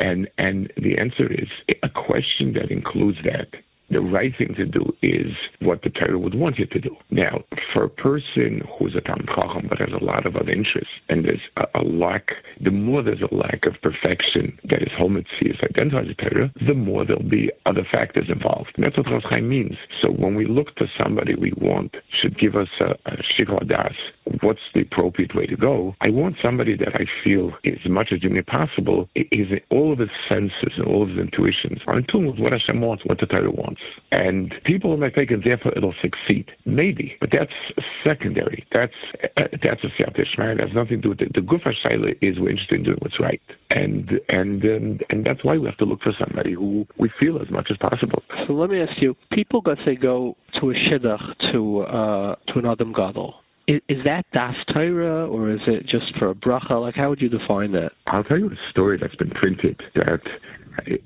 And and the answer is a question that includes that the right thing to do is what the Torah would want you to do. Now, for a person who's a Tam Chacham but has a lot of other interests, and there's a, a lack, the more there's a lack of perfection that his sees identifies as Torah, the more there'll be other factors involved. And that's what Chaim means. So when we look to somebody we want should give us a, a das, what's the appropriate way to go? I want somebody that I feel, as much as humanly possible, is all of his senses and all of his intuitions are in tune with what Hashem wants, what the Torah wants. And people might think, and therefore it'll succeed. Maybe, but that's secondary. That's uh, that's a siyat It has nothing to do with it. The gufa shaila is we're interested in doing what's right, and and um, and that's why we have to look for somebody who we feel as much as possible. So let me ask you: people, let's say, go to a shidduch to uh, to an adam gadol. Is, is that daas Torah or is it just for a bracha? Like, how would you define that? I'll tell you a story that's been printed that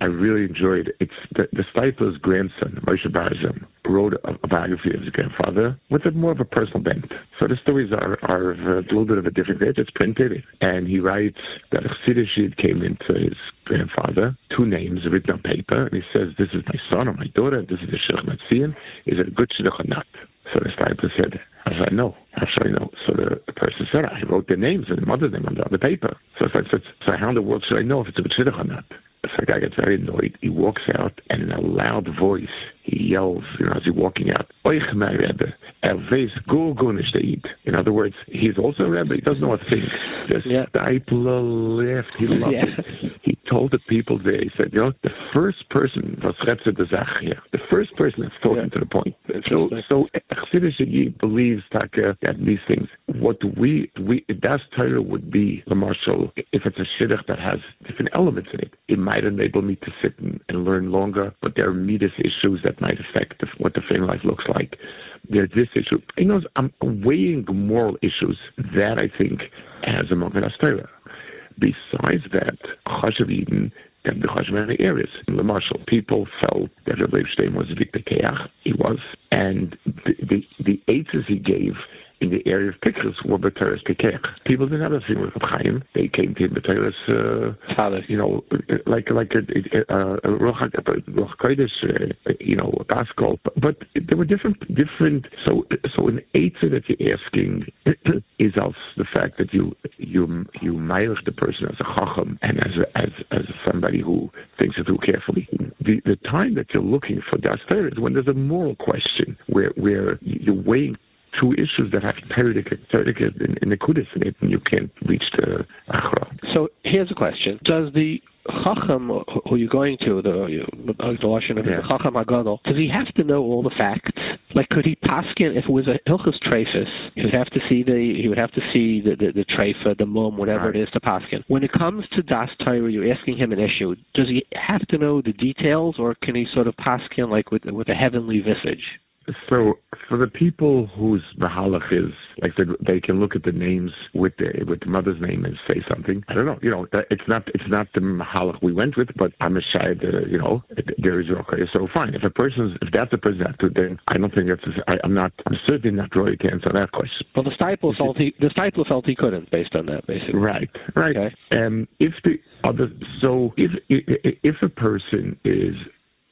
I, really enjoyed. It's the, the Steipler's grandson, Moshe Barzim, wrote a, a, biography of his grandfather with a more of a personal bent. So the stories are, are of a little bit of a different age. It's printed, and he writes that a Chassidus came into his grandfather, two names written on paper, and he says, "This is my son or my daughter. This is the Shech Matzian. Is it a good shidduch or not?" So the Steipler said, "How should I know? How should I know?" So the, person said, "I wrote the names and the mother name on the, on the paper." So I said, "So how in the world should I know if it's a good shidduch or not?" So the guy gets very annoyed. He walks out, and in a loud voice, he yells, you know, as he's walking out, Oich my Rebbe, Erves Gurgunishteid. In other words, he's also a Rebbe. He doesn't know what to think. The yeah. Steipler left. He loved yeah. it. He told the people there, he said, you know, the first person was Retze de Zach here. The first person that's talking yeah. to the point. So, so Chassidus believes that, uh, that these things. What we, we, Das Torah would be, the marshal, if it's a shidduch that has different elements in it. It might enable me to sit and, and learn longer, but there are midas issues that might affect the, what the family life looks like. There's this issue. You know, I'm weighing moral issues that I think has a Mogen Torah. Besides that, Chashav Eden can be Chashav many areas. In the Marshall, people felt that Rabbi Stein was Victor Keach. He was. And the, the, the he gave in the area of pictures were B'teres Pekech. People didn't have a thing with Chaim. They came to B'teres, uh, you know, like like a, a, a Roch Kodesh, uh, you know, Pascal. But, but there were different different. So so an answer that you're asking is also the fact that you you you mileage the person as a chacham and as a, as as somebody who thinks it through carefully. The the time that you're looking for that is when there's a moral question where where you're weighing two issues that have Taridik in, in the Kudus and you can't reach the Achra. So here's a question. Does the chacham who you're going to, the the Lashon of the chacham hagadol, does he have to know all the facts? Like, could he paskin if it was a hilchus trefus? He would have to see the he would have to see the the, the trefa, the mum, whatever right. it is to paskin. When it comes to daas Torah, you're asking him an issue. Does he have to know the details, or can he sort of paskin like with with a heavenly visage? So for the people whose mahalach is like they, they can look at the names with the with the mother's name and say something. I don't know. You know, it's not it's not the mahalach we went with, but I'm a shy. You know, there is okay. So fine. If a person if that's a person that then I don't think that's. I, am not. I'm certainly not Roy to answer that question. Well, the Steipler felt he the Steipler felt he couldn't based on that basically. Right. Right. Okay. Um, if the other so if if a person is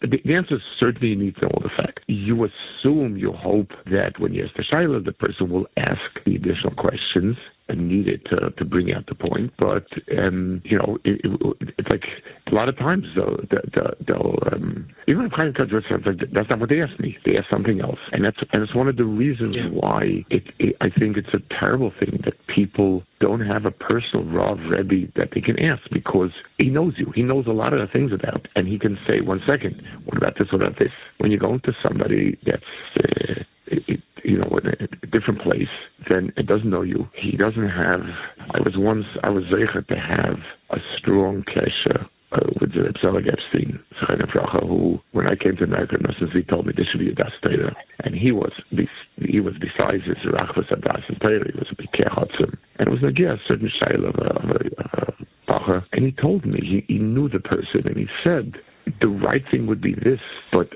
the, the answer certainly needs all the fact. You assume, you hope that when you ask the Shiloh, the person will ask the additional questions needed to to bring out the point. But um, you know, it, it, it's like a lot of times they'll they'll, they'll um, even if Chaim Kadros like that's not what they asked me. They asked something else, and that's and it's one of the reasons yeah. why it, it, I think it's a terrible thing that people don't have a personal Rav Rebbe that they can ask because he knows you. He knows a lot of the things about, and he can say, one second, what about this? What about this? When you go into somebody that's uh, you know, in a different place, then it doesn't know you. He doesn't have. I was once I was zeicher to have a strong kesher uh, with the Zelig Epstein, who, when I came to America, he told me this should be a Das And he was this he was besides his Rachvas Adas and Torah, he was a Pikeh Hatzim. And it was like, yeah, a certain style of a, Bacher. And he told me, he, he knew the person, and he said, the right thing would be this, but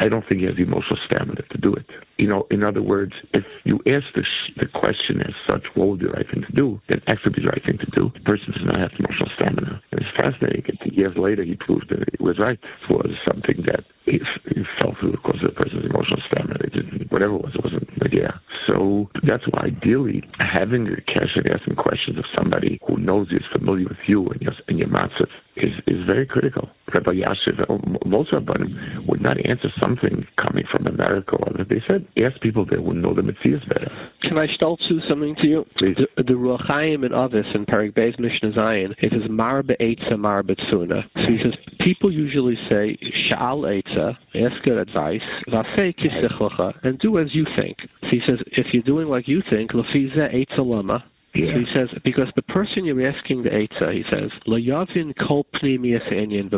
I don't think he has the emotional stamina to do it. You know, in other words, if you ask the, the question as such, what would be the right thing to do, then X would be the right thing to do. The person does not have emotional stamina. And it's fascinating. Years later, he proved that it was right. It was something that he, he fell through because of the person's emotional stamina. It didn't, whatever it was, it wasn't, yeah. So that's why ideally having a cash and asking questions of somebody who knows you, is familiar with you and your, and your matzah is, is very critical. Rabbi Yashiv, most Rabbanim would not answer something coming from America. Or they said, ask people there would know the Metzias better. Can I start to something to you? Please. The, the Ruach Chaim and Avis in Perik Beis Mishnah Zion, it says Mar Be'etza Mar Be'tzuna. So he says, people usually say, Sha'al Eitza, ask good advice, Vasei Kisechlecha, and do as you think. So he says, if you're doing like you think, Lefize Eitza Lama, yeah. So he says, because the person you're asking the Eitzah, he says, Lo yavin kol pnimius inyan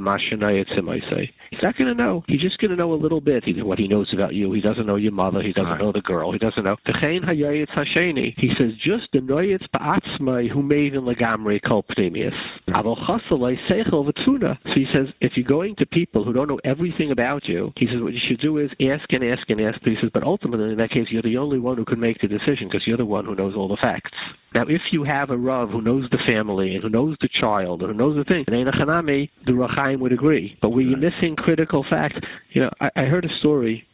say. He's not going to know. He's just going to know a little bit. He, what he knows about you. He doesn't know your mother. He doesn't right. know the girl. He doesn't know. Techein hayayitz hasheni. He says, just the noyitz ba'atzmai who mavin legamri kol pnimius. Aval chasalei seichel v'tzuna. So he says, if you're going to people who don't know everything about you, he says, what you should do is ask and ask and ask. But he says, but ultimately, in that case, you're the only one who can make the decision because you're the one who knows all the facts. Now, if you have a Rav who knows the family and who knows the child and who knows the thing, and Hanami, the Ruach Chaim would agree. But where you're missing critical facts, you know, I, I heard a story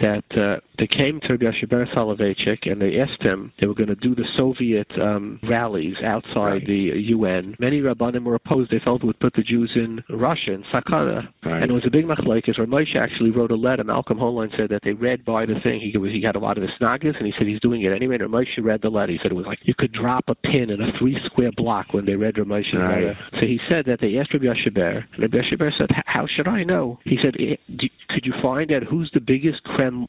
that uh, they came to Rabbi Ber Soloveitchik and they asked him, they were going to do the Soviet um, rallies outside right. the UN. Many Rabbanim were opposed. They felt it would put the Jews in Russia, in Sakana. Right. And it was a big machlekes where Moshe actually wrote a letter. Malcolm Hoenlein said that they read by the thing. He, he had a lot of the snagas and he said he's doing it anyway. And Moshe read the letter. He said it was like you could drop a pin in a three square block when they read Ramoshe's right. letter. So he said that they asked Rabbi Ber, and Rabbi Ber said, How should I know? He said, eh, Could you find out who's the biggest Krem,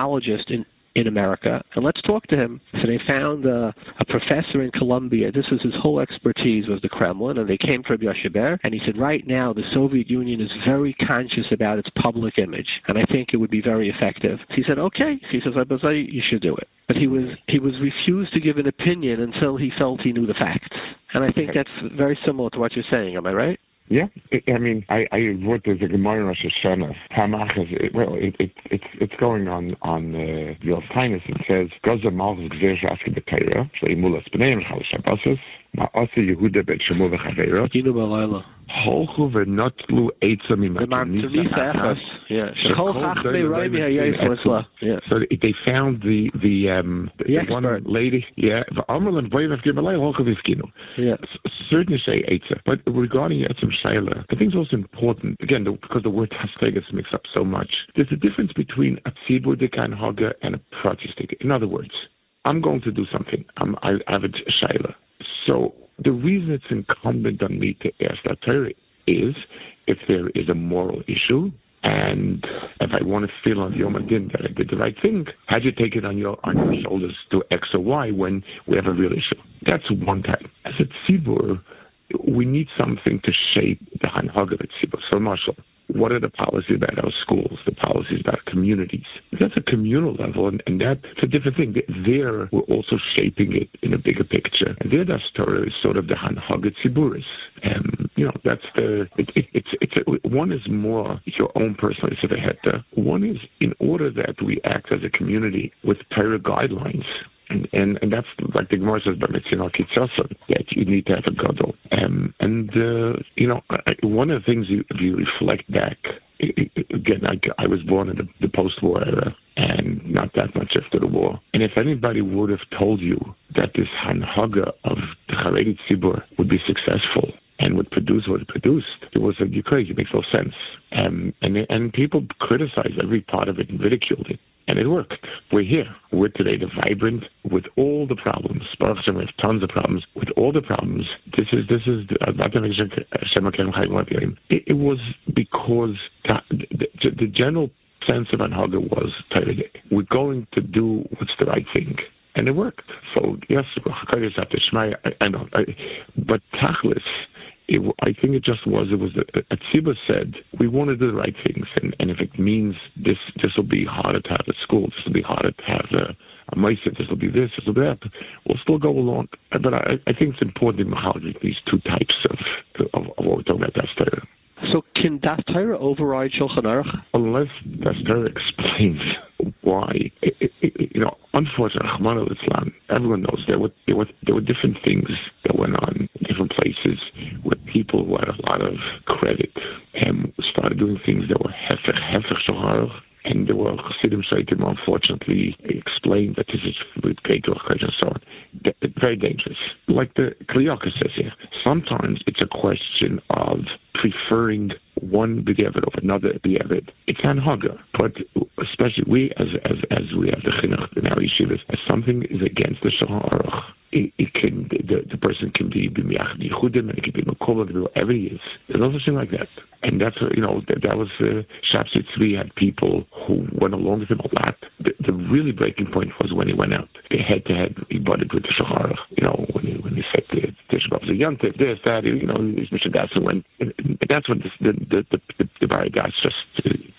Kremlinologist in in America, and let's talk to him. So they found uh, a professor in Columbia. This was his whole expertise was the Kremlin, and they came to Rabbi Ber, and he said, right now the Soviet Union is very conscious about its public image, and I think it would be very effective. So he said, okay. He says, I you should do it. But he was he was refused to give an opinion until he felt he knew the facts, and I think that's very similar to what you're saying. Am I right? Yeah, I mean, I, I wrote the Gemara Rosh Hashanah. Tamach is well, it, it, it's it's going on on uh, the Old It says Gaza Malchus Gzeir Shaski B'Teira Shleimulas B'Neim Chal Shabbasos Ma'ase Yehuda Ben Shemu V'Chaveiro Kinu B'Layla Holchu V'Notlu Eitza Mimatanisa Achas Yeah. Shechol Chachmei Roimi Hayayis Lesla Yeah So they found the the um the, the one lady yeah V'Amr Len V'Yim V'Gim B'Lay Holchu V'Skinu Yeah. Certainly say Eitza but regarding Etzim Shaila I think it's also important again the, because the word Hasteg gets mixed up so much. There's a difference between a Tzibur Dekan Haga and a Pratistik in other words I'm going to do something. I'm, I have a shaila. So the reason it's incumbent on me to ask that Torah is if there is a moral issue and if I want to feel on the Yom Adin that I did the right thing, how'd you take it on your on your shoulders to X or Y when we have a real issue? That's one time. As a tzibur, we need something to shape the hanhag of a tzibur. So, Marshall, what are the policies about our schools, the policies about communities? That's a communal level, and, and that's a different thing. There, we're also shaping it in a bigger picture. And there, that story is sort of the Hanhaget Siburis. And, you know, that's the, it, it, it's, it's a, one is more your own personal Sivaheta. One is in order that we act as a community with Torah guidelines and, and, that's like the Gemara says, but Mitzvah Kitzasan, that you need to have a gadol. Um, and, uh, you know, one of the things you, if you reflect back, again, I, I was born in the, the post-war era and not that much after the war. And if anybody would have told you that this Hanhaga of the Haredi Tzibur would be successful and would produce what it produced, it was like, you're crazy, it makes no sense. Um, and, and people criticized every part of it and ridiculed it and it worked. We're here. We're today the vibrant with all the problems. Baruch Hashem, we have tons of problems. With all the problems, this is this is it, it was because the, the, general sense of Anhaga was we're going to do what's the right thing. And it worked. So yes, I know, but Tachlis, it, I think it just was. It was uh, uh, Atziba said we want to do the right things, and, and if it means this, this will be harder to have at school. This will be harder to have uh, a, a meister. This will be this. This will be that. We'll still go along. But I, I think it's important in Mahalik, these two types of, of, of what we're talking about. That's Torah. So can Daas Torah override Shulchan Aruch? Unless Daas Torah explains why. You know, unfortunately, Rahman al-Islam, everyone knows there were, there were there were different things that went on in different places where people who had a lot of credit and started doing things that were hefech, hefech Shulchan and there were Chassidim Shaitim, unfortunately, explained that this is with Keikoch and so on. Very dangerous. Like the Kli Yakar says here, sometimes it's a question of preferring one B'Gevet of another B'Gevet. It's Hanhaga, but especially we, as as as we have the Chinuch in our yeshivas, as something is against the Shulchan Aruch, it, it can the, the person can be yichudim and it can be makol, it can be whatever he is. There's no such thing like that. And that's you know that, that was uh, Shabsai Tzvi had people who went along with him a lot. The, the really breaking point was when he went out. Head to head, he butted with the Shulchan You know when he when he said the Tisha B'Av the Yantiv, this that you know he's Mishagatsu went. That's when the the the the, the Baragas just uh.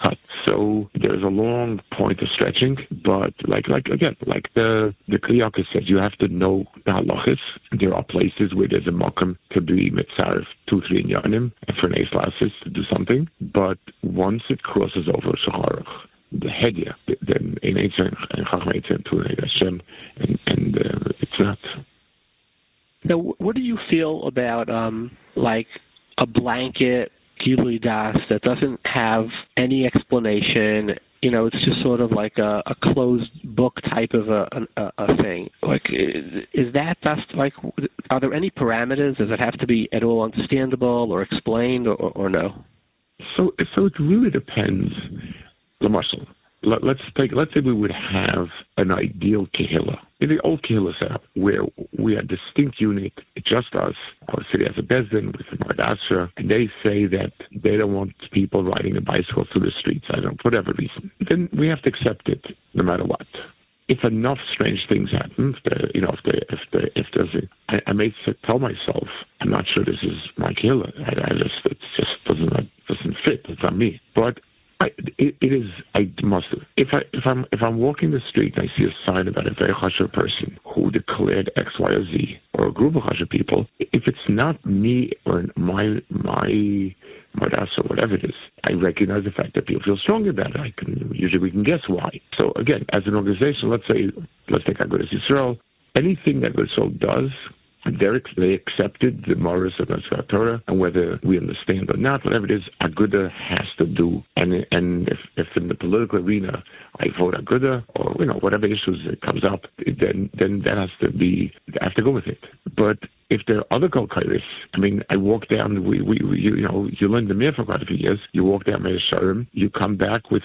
So there's a long point of stretching, but like like again like the the Kli Yakar says, you have to know the halachas. There are places where there's a mokum to be mitzaref two three yanim and for an lasses to do something, but once it crosses over shaharach, the hedia, then in Eitzah and Chacham to Hashem, and and uh, it's not. Now, what do you feel about um, like a blanket Gilui Das that doesn't have any explanation. You know, it's just sort of like a, a closed book type of a, a, a thing. Like, is that just like? Are there any parameters? Does it have to be at all understandable or explained, or, or no? So, so it really depends. The muscle let, us take let's say we would have an ideal kehillah in the old kehillah setup where we had distinct unit, just us, our city has a bezdin with a Mardasra, and they say that they don't want people riding a bicycle through the streets, I don't know, whatever reason. Then we have to accept it no matter what. If enough strange things happen, if the, you know, if the, if the, if there's a, I, I may tell myself, I'm not sure this is my killer. I, I just, it just doesn't, doesn't fit. It's not me. But It, is. I must. If I if I'm if I'm walking the street and I see a sign about a very chashuv person who declared X, Y, or Z, or a group of chashuv people, if it's not me or my my Mardas or whatever it is, I recognize the fact that people feel strongly about it. I can usually we can guess why. So again, as an organization, let's say let's take Agudas Yisrael. Anything that Agudas does they accepted the morals of the Torah, and whether we understand or not, whatever it is, Aguda has to do. And and if, if in the political arena I vote Aguda, or you know whatever issues it comes up, then then that has to be I have to go with it. But if there are other Golkairis, I mean, I walk down, we, we, we, you know, you learn the Mir for quite a few years, you walk down Meah Shearim, you come back with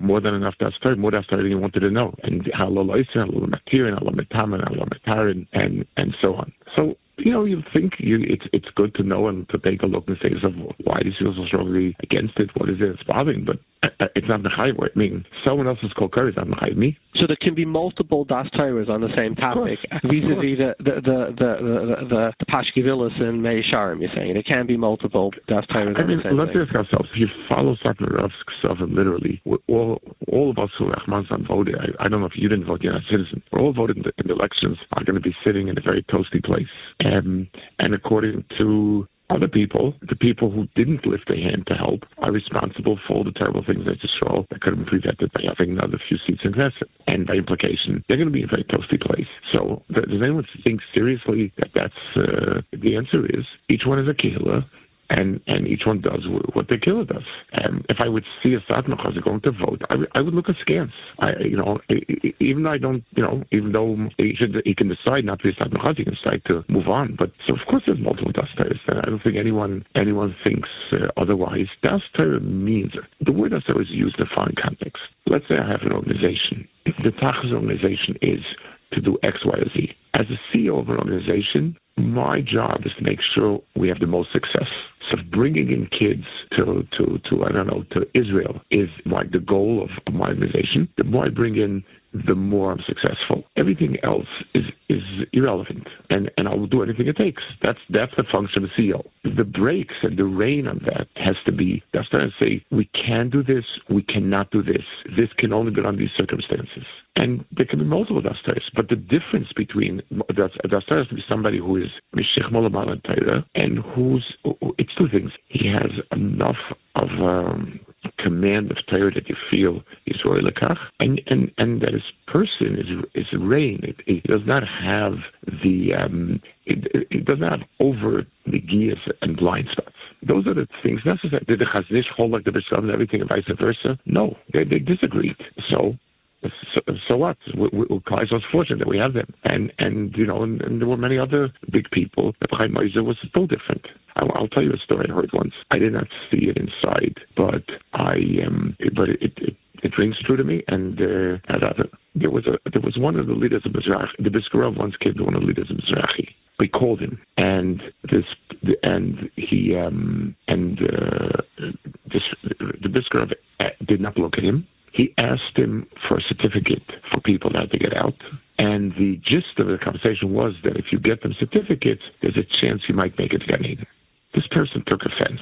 more than enough that story, more that story than you wanted to know. And Halal Isa, Matir, and Halal Matarin, and, and so on. So you know, you think you, it's it's good to know and to take a look and say, so why do you feel so strongly against it? What is it that's bothering? But uh, it's not mechayiv. I mean, someone else's kol is not mechayiv me. So there can be multiple daas Torahs on the same topic, vis-a-vis the the the the the, the, the Pashkivilis and Meah Shearim. You're saying there can be multiple daas Torahs. I mean, let's thing. ask ourselves: if you follow Satmarov's stuff literally, all all of us who Rahman voted. I, I don't know if you didn't vote, you're not a citizen. We're all voted in the, in the elections are going to be sitting in a very toasty place. Um, and according to other people, the people who didn't lift a hand to help, are responsible for the terrible things that just saw that could have been prevented by having another few seats in Knesset. And by implication, they're going to be in a very toasty place. So does anyone think seriously that that's uh, the answer is each one is a killer and and each one does what the killer does. And if I would see a Satan going to vote, I, I would look askance. I, you know, even though I don't, you know, even though he should, he can decide not to be a Satan he can decide to move on. But so of course there's multiple das I don't think anyone anyone thinks uh, otherwise. Das means the word das is used in a foreign context. Let's say I have an organization. The Tachas organization is to do X, Y, or Z. As a CEO of an organization, my job is to make sure we have the most success. So bringing in kids to, to, to I don't know, to Israel is like the goal of, my organization. The more I bring in, the more I'm successful. Everything else is, is irrelevant, and, and I will do anything it takes. That's that's the function of the CEO. The brakes and the rein on that has to be. That's trying to say we can do this, we cannot do this. This can only be under these circumstances. And there can be multiple dastars, but the difference between a dastar has to be somebody who is mishich and who's it's two things. He has enough of um, command of Torah that you feel is roy lekach, and and and that his person is is rein. It, it does not have the um, it, it does not over the gears and blind spots. Those are the things necessary. Did the Chazon Ish hold like the Bishlam and everything and vice versa? No, they, they disagreed. So so, so what? Klai was fortunate that we have them, and and you know, and, and there were many other big people. Chaim Meiser was still different. I'll, I'll, tell you a story I heard once. I did not see it inside, but I um, but it, it it rings true to me. And uh, there was a there was one of the leaders of Mizrahi. The Brisker Rav once came to one of the leaders of Mizrahi. We called him, and this and he um, and uh, this, the Brisker Rav uh, did not look at him he asked him for a certificate for people had to get out. And the gist of the conversation was that if you get them certificates, there's a chance you might make it to Gan Eden. This person took offense,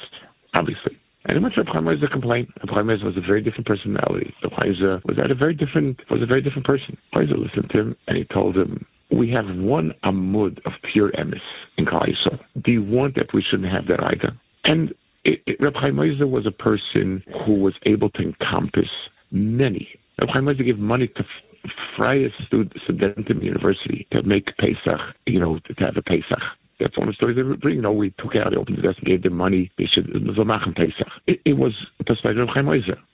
obviously. And he went to Abraham a complaint. Abraham was a very different personality. Reb Abraham was at a very different was a very different person. Abraham listened to him and he told him, We have one amud of pure emes in Kalaisa. Do you want that we shouldn't have that either? And it, it, Reb Chaim was a person who was able to encompass many. Chaim Moshe gave money to Freie Studentum University to make Pesach, you know, to have a Pesach. That's one of the stories they bring. You know, we took out, opened the desk, and gave them money. They should Zomachem Pesach. It, it was the perspective of Chaim.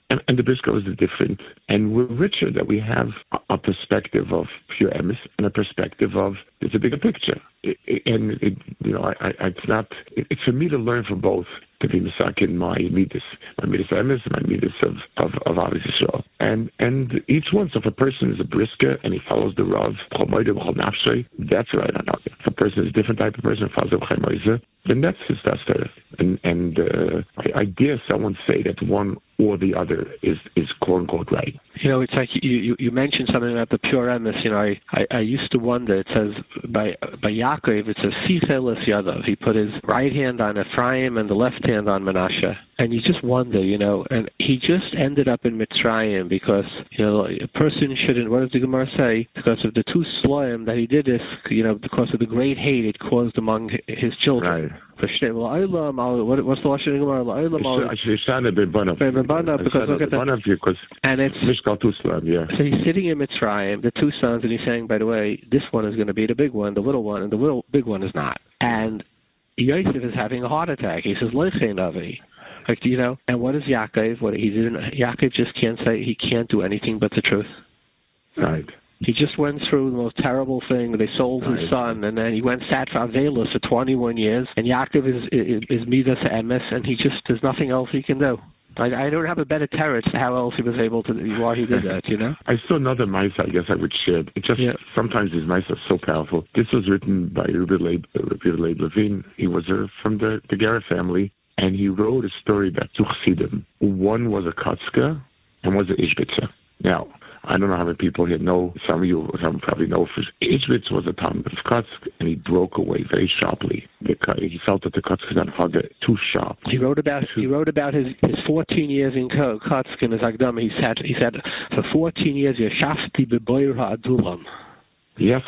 And, and the Briscoe is different. And we're richer that we have a, a perspective of pure emes and a perspective of there's a bigger picture. It, it, and, you know, I, I, it's not, it's for me to learn from both to be misakin my midas, my midas emes, my midas of of of Avis Yisrael, and and each one. So if a person is a brisker and he follows the Rav, that's right on If a person is a different type of person, follows the then that's his dastareth. And and uh, I, I dare someone say that one or the other is is quote unquote right. You know, it's like you you, you mentioned something about the pure emes. You know, I, I, I used to wonder. It says by by Yaakov, it says Sichelis Yadav. He put his right hand on Ephraim and the left hand on Menashe. And you just wonder, you know, and he just ended up in Mitzrayim because you know a person shouldn't. What does the Gemara say? Because of the two sloim that he did this, you know, because of the great hate it caused among his children. Right. What's the lashon Gemara? Because look at that. And it's yeah. So he's sitting in Mitzrayim, the two sons, and he's saying, by the way, this one is going to be the big one, the little one, and the little big one is not. And Yosef is having a heart attack. He says, "Leichein avi." Like you know, and what is Yaakov? What he didn't. Yaakov just can't say. He can't do anything but the truth. Right. He just went through the most terrible thing. They sold his son, and then he went sat for Avelis for 21 years. And Yaakov is is, is Midas Emes, and he just there's nothing else he can do. I, I don't have a better terror how else he was able to, why he did that, you know? I saw another mice I guess I would share. It just, yeah. sometimes these mice are so powerful. This was written by Rabbi Leib, Leib Levine. He was uh, from the, the Gera family, and he wrote a story about two chassidim. One was a Kotzka, and was a Ishbitzer. Now, I don't know how many people here know. Some of you some probably know. For Ishbitz was a Talmud of Kotzk, and he broke away very sharply. Because he felt that the Kotzk got hugger too sharp. He wrote about he wrote about his, his 14 years in Kotzk in his Agdam. He said he said for 14 years Yeshafti beboira adulam. Yes,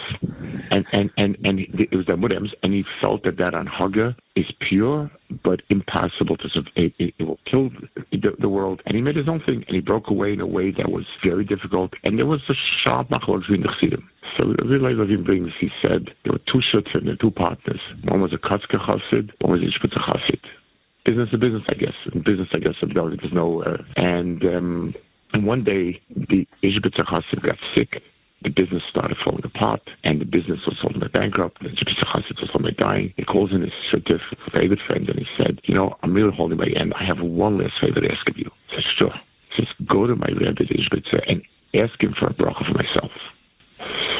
and and and and it was the Mudams, and he felt that that anhaga is pure but impossible to survive. It, it, it, will kill the, the, world. And he made his own thing, and he broke away in a way that was very difficult. And there was a sharp machlok between the chassidim. So Rabbi Levine brings, he said there were two shutzim, there two partners. One was a Kotzke chassid, one was a Ishbitzer chassid. Business to business, I guess. In business, I guess, there's no. Uh, and um, and one day the Ishbitzer chassid got sick the business started falling apart, and the business was ultimately bankrupt. And Jabisa Chassid was ultimately dying. He calls in his favorite friend, and he said, "You know, I'm really holding my end. I have one last favor to ask of you." Says, "Sure." He says, "Go to my Rebbe Ishbitzer and ask him for a bracha for myself."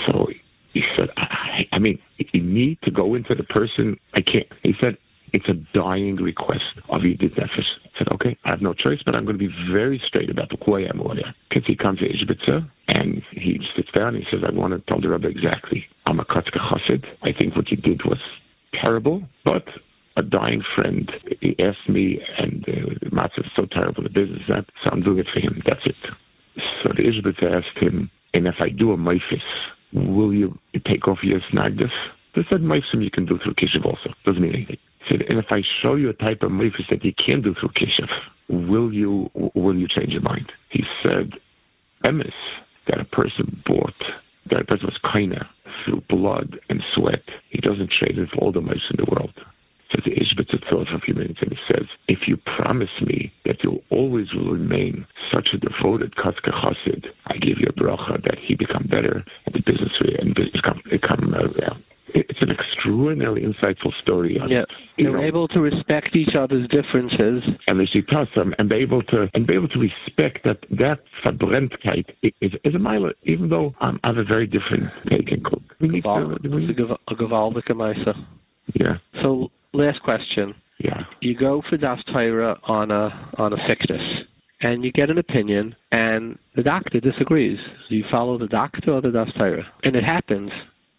So he said, I, I mean, you need to go into the person. I can't. He said, it's a dying request of Yidit Nefesh. I said, okay, I have no choice, but I'm going to be very straight about the who I am over there. Because he comes to Ishbitzer, and he sits down and he says, I want to tell the Rebbe exactly. I'm a Kotzke Chassid. I think what you did was terrible, but a dying friend, he asked me, and uh, Matzah is so terrible the business that, so I'm doing it for him. That's it. So the Ishbitzer asked him, and if I do a Mephis, will you take off your snagdif? They said Mephim you can do through Kishiv also. Doesn't mean anything said, and if I show you a type of mitzvah that you can do through kishuf, will you will you change your mind? He said, emes that a person bought, that a person was kaina through blood and sweat. He doesn't trade it for all the mice in the world. So the Ishbitz for a few minutes and he says, if you promise me that you'll always remain such a devoted Katzka Chassid, I give you a bracha that he become better and the business and become, become uh, it's an extraordinarily insightful story. Yeah, they're know, able to respect each other's differences, and they see them, and be able to and be able to respect that that verbrentkeit is, is a mile. Even though I'm, I have a very different take and cook. We need to, we, a gewaldige. Yeah. So last question. Yeah. You go for Daas Torah on a on a sickness and you get an opinion, and the doctor disagrees. Do you follow the doctor or the Daas Torah? And it happens.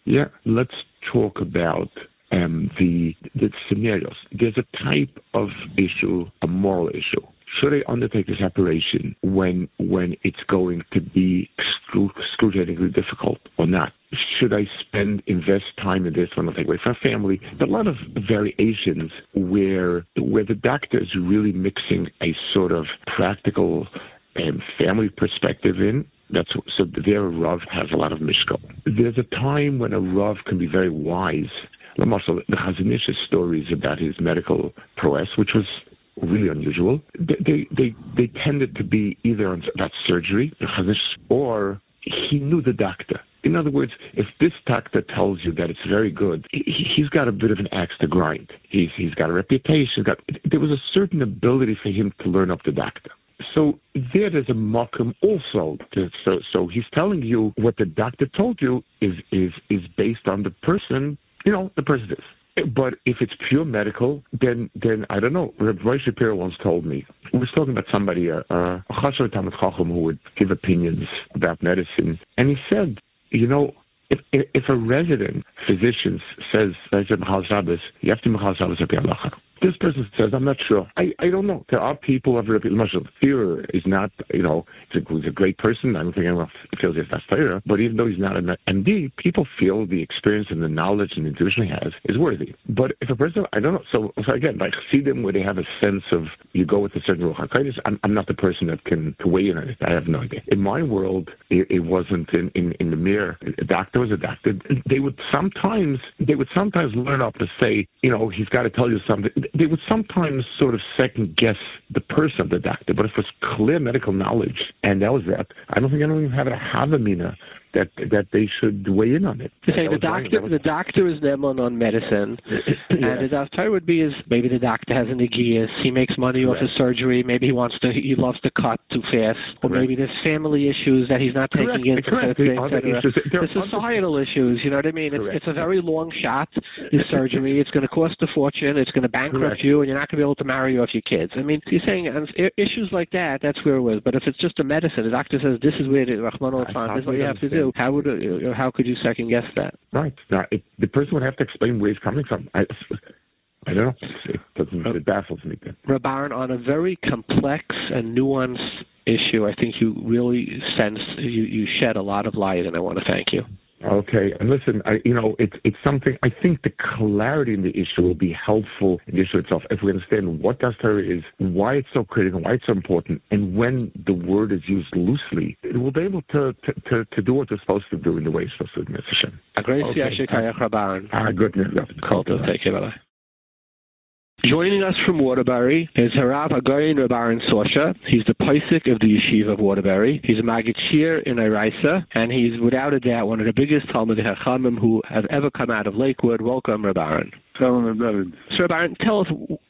Yeah, let's talk about um, the the scenarios. There's a type of issue, a moral issue. Should I undertake this operation when when it's going to be excruciatingly difficult or not? Should I spend invest time in this when I take away from family? Are a lot of variations where where the doctor is really mixing a sort of practical and family perspective in that's so their Rav has a lot of mishkal. There's a time when a Rav can be very wise. Also, the Chazon Ish's stories about his medical prowess, which was really unusual. They they they tended to be either about surgery, the Chazon Ish, or he knew the doctor. In other words, if this doctor tells you that it's very good, he's got a bit of an axe to grind. He's he's got a reputation. Got, there was a certain ability for him to learn up the doctor. So there is a mokum also. So, so he's telling you what the doctor told you is is is based on the person. You know, the person is. But if it's pure medical, then then I don't know. Roy Shapiro once told me he was talking about somebody, uh, uh, a Talmud Chacham, who would give opinions about medicine, and he said, you know, if, if a resident physician says, you have to Machal Shabbos this person says, I'm not sure. I, I don't know. There are people of Rabbi Marshall. Fear is not, you know, he's a, he's a great person. I don't think anyone feels he's Torah. But even though he's not an MD, people feel the experience and the knowledge and intuition he has is worthy. But if a person, I don't know. So, so again, like see them where they have a sense of you go with a certain Ruach HaKodesh. I'm, I'm not the person that can weigh in on it. I have no idea. In my world, it, it wasn't in, in, in the mirror. A doctor was a doctor. They would sometimes, they would sometimes learn up to say, you know, he's got to tell you something they would sometimes sort of second guess the person of the doctor, but if it was clear medical knowledge and that was that, I don't think anyone it. Have a havamina that that they should weigh in on it. To say the doctor, was... the doctor is neman on medicine, and the doctor would be is maybe the doctor has an aegeus, he makes money off his surgery, maybe he wants to, he loves to cut too fast, or Correct. maybe there's family issues that he's not taking Correct. into consideration. There's societal issues, you know what I mean? It's, it's a very long shot, this surgery. It's going to cost a fortune. It's going to bankrupt you, and you're not going to be able to marry off your kids. I mean, you're saying issues like that, that's where it was. But if it's just a medicine, the doctor says this is where it is, Rahman this is what you have to do. How would it, how could you second guess that? Right. Now, it, the person would have to explain where he's coming from. I, I don't know. It, doesn't, uh, it baffles me. Rabaran, on a very complex and nuanced issue, I think you really sense you, you shed a lot of light, and I want to thank you. Okay, and listen, I, you know, it's it's something. I think the clarity in the issue will be helpful in the issue itself if we understand what Daas Torah is, why it's so critical, why it's so important, and when the word is used loosely, it will be able to to, to, to do what it's supposed to do in the way it's supposed to do. Mr. Okay. Ah, good. Take care. Bye. Joining us from Waterbury is Harav Hagayin Rabaran Sorscher. He's the Poseik of the Yeshiva of Waterbury. He's a Magid in Iraisa, and he's without a doubt one of the biggest Talmud Hachamim who have ever come out of Lakewood. Welcome, Rabaran. Shalom, Rabaran. So, Rabaran, tell us,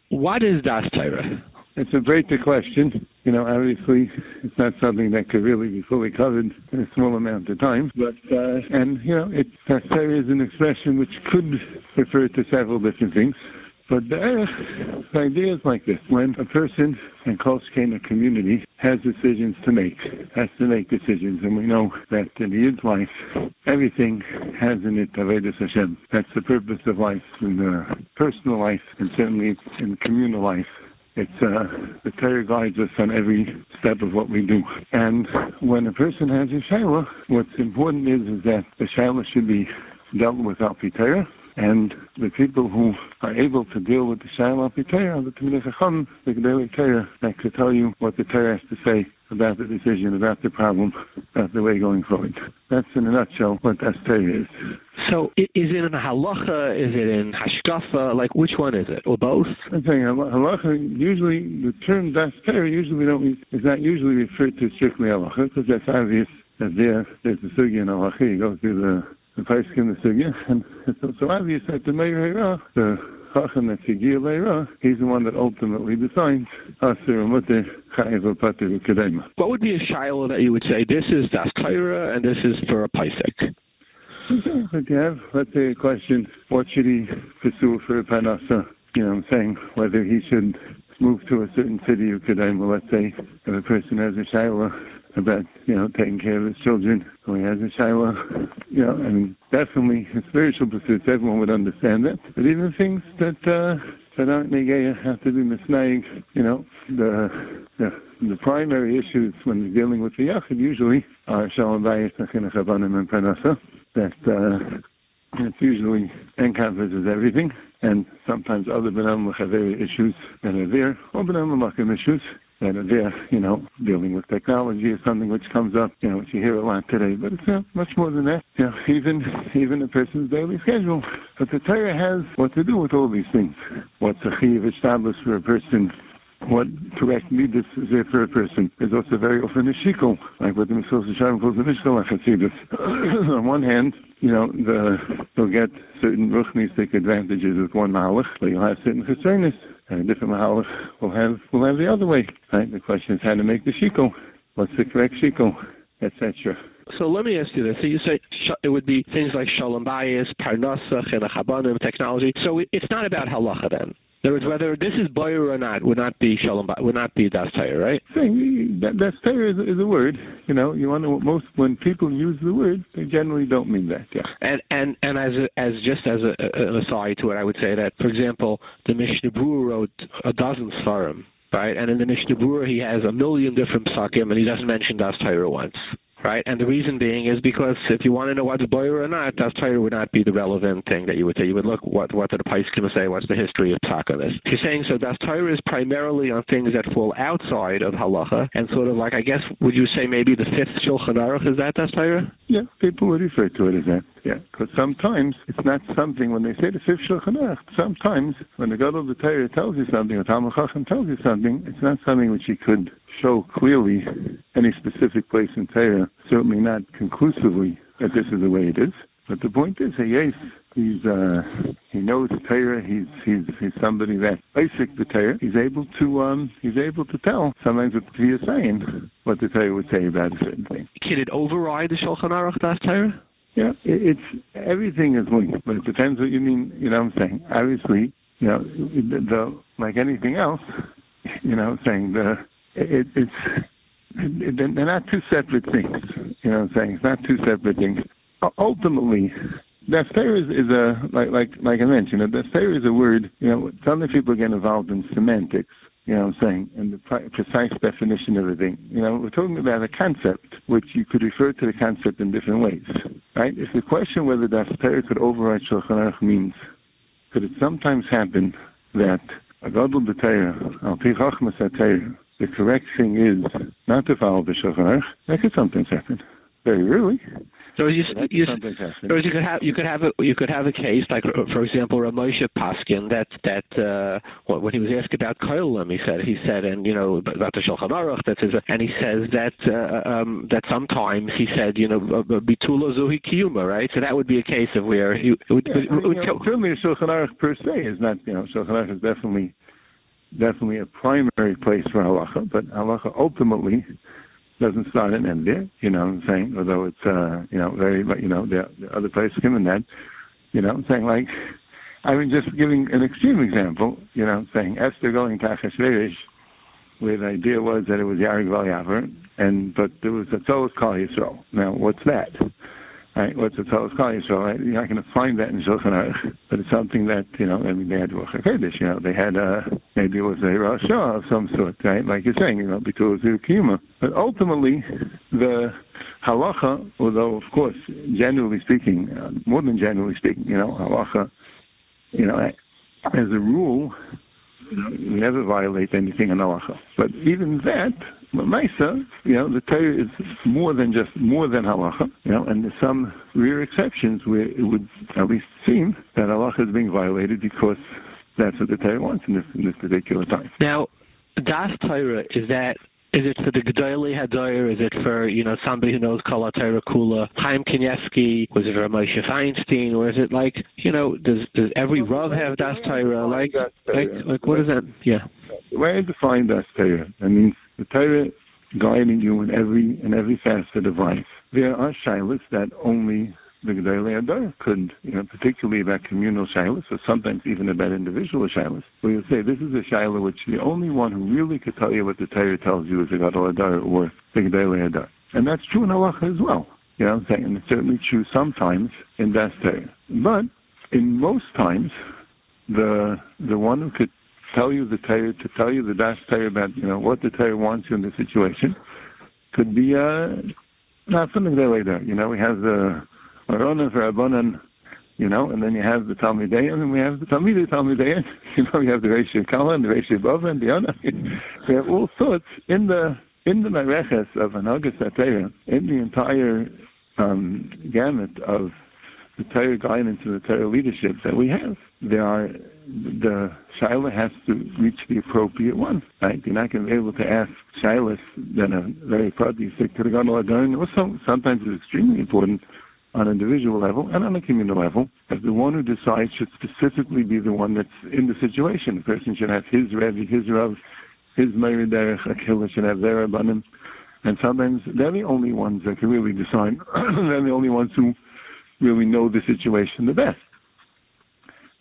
what is Daas Torah? It's a great question. You know, obviously, it's not something that could really be fully covered in a small amount of time. But uh, and you know, it Torah is an expression which could refer to several different things. But the idea is like this. When a person in Kolskana community has decisions to make, has to make decisions, and we know that in the Yid's life, everything has in it Avedis Hashem. That's the purpose of life in the personal life and certainly in communal life. It's uh, the Torah guides us on every step of what we do. And when a person has a shaila, what's important is, is that the shaila should be dealt with al and the people who are able to deal with the Shaila Torah, the Talmidei Chacham, the Gedolei Torah, that could tell you what the Torah has to say about the decision, about the problem, about the way going forward. That's in a nutshell what Daas Torah is. So is it in halacha? Is it in hashkafa? Like which one is it, or both? I'm saying halacha. Usually, the term daas Torah usually we don't is not usually referred to strictly halacha because that's obvious. That there, there's the sugi in halacha. You go through the the Paiskin the Sugya, and so, so obvious that the Meir the Chacham that Sigir Leira, he's the one that ultimately defines Asir Mutter Chayiv Pater Kedema. What would be a shiloh that you would say, this is Das Torah and this is for a Paisik? But you have, let's say, a question, what should he pursue for a Panasa? You know, I'm saying whether he should move to a certain city of Kedema, let's say, if a person has a shiloh about you know taking care of his children. So he has a shaila, you know, and definitely spiritual pursuits. Everyone would understand that. But even things that uh, that aren't negeya have to be misnaig. You know, the the the primary issues when dealing with the yachid usually are shalom bayis and panasa. That uh, usually encompasses everything, and sometimes other benam issues that are there, or benam issues are there, you know, dealing with technology is something which comes up, you know, which you hear a lot today. But it's uh, much more than that. You know, even even a person's daily schedule. But the Torah has what to do with all these things. What's a chiv established for a person what correct midas is there for a person is also very often a shikol, like what the Mesilas Yesharim calls the Mishkal On one hand, you know, the, they'll get certain ruchnistic advantages with one malach, but you'll have certain concerns, and a different malach will have will have the other way. Right? The question is how to make the shikol. What's the correct shikol, etc. So let me ask you this. So you say it would be things like shalom bayis, parnasa, chenachabanim, technology. So it's not about halacha then. In other words, whether this is boyer or not would not be shalom, would not be daas Torah, right? That, daas Torah is, is, a word. You know, you want to most when people use the word, they generally don't mean that. Yeah. And and and as a, as just as a, an aside to it, I would say that, for example, the Mishnah Berurah wrote a dozen svarim, right? And in the Mishnah Berurah, he has a million different psakim, and he doesn't mention daas Torah once right? And the reason being is because if you want to know what's boyer or not, Daas Torah would not be the relevant thing that you would say. You would look what what did the Paiskim say? What's the history of this? He's saying so. Daas Torah is primarily on things that fall outside of halacha, and sort of like I guess would you say maybe the fifth Shulchan Aruch is that Daas Torah? Yeah, people would refer to it as that. Yeah, because sometimes it's not something when they say the fifth Shulchan Aruch. Sometimes when the God of the Torah tells you something, or Talmud Chacham tells you something, it's not something which you could show clearly any specific place in Torah, certainly not conclusively that this is the way it is. But the point is, hey, yes, he's uh, he knows Torah. He's he's he's somebody that basic the Torah. He's able to um he's able to tell sometimes what he is saying what the Torah would say about a certain thing. Can it override the Shulchan Aruch Daas Torah? Yeah, it, it's everything is linked, but it depends what you mean. You know what I'm saying? Obviously, you know, the, the like anything else, you know, saying the it, it's it, they're not two separate things. You know what I'm saying? It's not two separate things. Uh, ultimately, Daas Torah is, is a like like like I mentioned. Daas Torah is a word. You know, some people get involved in semantics. You know what I'm saying? And the precise definition of a thing. You know, we're talking about a concept, which you could refer to the concept in different ways. Right? If the question whether Daas Torah could override Shulchan Aruch means, could it sometimes happen that a Gadol B'Teirah, Al Pi Chachmas the correct thing is not to follow the Shulchan that could sometimes happen. Very rarely. So you, you, so you could have you could have a you could have a case like for example Ramosha Paskin that that uh, when he was asked about Koilim he said he said and you know about the Shulchan Aruch that is and he says that uh, um, that sometimes he said you know bitula zuhi kiyuma right so that would be a case of where he would, yeah, would, would, know, certainly Shulchan Aruch per se is not you know Shulchan Aruch is definitely definitely a primary place for halacha, but halacha ultimately doesn't start and end there. You know what I'm saying? Although it's uh, you know very you know the, the other place given that. You know I'm saying like I mean just giving an extreme example. You know I'm saying Esther going to Achashverosh, where the idea was that it was Yarig Val and but there was a Tzolos Kal Yisrael. Now what's that? Right? What's the Tzolos Kal Yisrael? Right? You're not going to find that in Shulchan Aruch, but it's something that you know. I mean, they had Ruach Hakodesh. You know, they had uh, maybe it was a Rosh of some sort, right? Like you're saying, you know, because Kiyuma. But ultimately, the halacha, although of course, generally speaking, uh, more than generally speaking, you know, halacha, you know, as a rule, you never violate anything in halacha. But even that, Maisa, you know, the Torah is more than just more than halacha, you know, and there's some rare exceptions where it would at least seem that halacha is being violated because that's what the Torah wants in this in this particular time. Now, Daas Torah is that is it for the Gedolei Hadoyer? Is it for you know somebody who knows Kala Torah Kula? Chaim Kanievsky? Was it for Moshe Feinstein? Or is it like you know does does every Rav have Daas Torah? Like like like what is that? Yeah. The way I define Daas Torah, I mean the Torah guiding you in every in every facet of life. There are shilas that only the Gedolei Hadar could, you know, particularly about communal shilas, or sometimes even about individual shilas, where you say this is a shilah which the only one who really could tell you what the Torah tells you is the Gadol Hadar or the Gedolei Hadar. And that's true in halacha as well. You know what I'm saying? And it's certainly true sometimes in Daas Torah. But in most times, the the one who could tell you the Torah, to tell you the Daas Torah about, you know, what the Torah wants you in the situation, could be uh, not something there later. You know, we have the Aronan for Abonan, you know, and then you have the Talmidei, and then we have the Talmidei Talmidei. You know, we have the Reishi Kala and the Reishi Bova and the Ona. we have all sorts in the in the Mareches of Anagas Atera, in the entire um, gamut of the Torah guidance and the Torah leadership that we have. There are the Shiloh has to reach the appropriate one. Right? You're not going to be able to ask Shilas then a very probably sick to the God Also, sometimes it's extremely important on an individual level and on a communal level, as the one who decides should specifically be the one that's in the situation. The person should have his Rebbe, his Rav, his Meir Derech, Akila should have their abundance. And sometimes they're the only ones that can really decide. they're the only ones who really know the situation the best.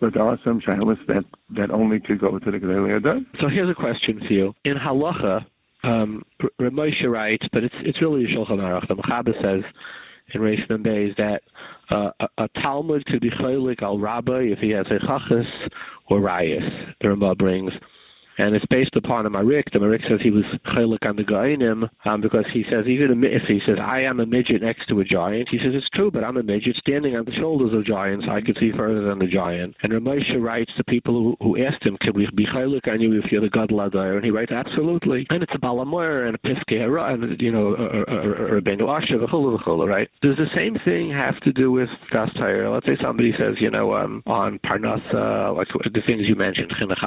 But there are some shalos that, that only could go to the Gedolei Hadar. So here's a question for you. In halacha, um, Ramosha writes, but it's it's really Shulchan Aruch. The Mechaber says in Rishon Days that uh, a, a, Talmud could be chaylik al rabbi if he has a chachas or rayas. The Rambam brings and it's based upon a Marik. The Marik says he was chaylik on the Gainim um, because he says even if he says I am a midget next to a giant, he says it's true, but I'm a midget standing on the shoulders of giants. I could see further than the giant. And Ramosha writes to people who, who asked him, "Can we be chaylik on you if you're the God Ladar?" And he writes, "Absolutely." And it's a Balamoyer and a Piskei and you know a Rabbeinu Asher v'chulu v'chulu. Right? Does the same thing have to do with Daas Torah? Let's say somebody says, you know, um, on Parnasa, like the things you mentioned, Chinuch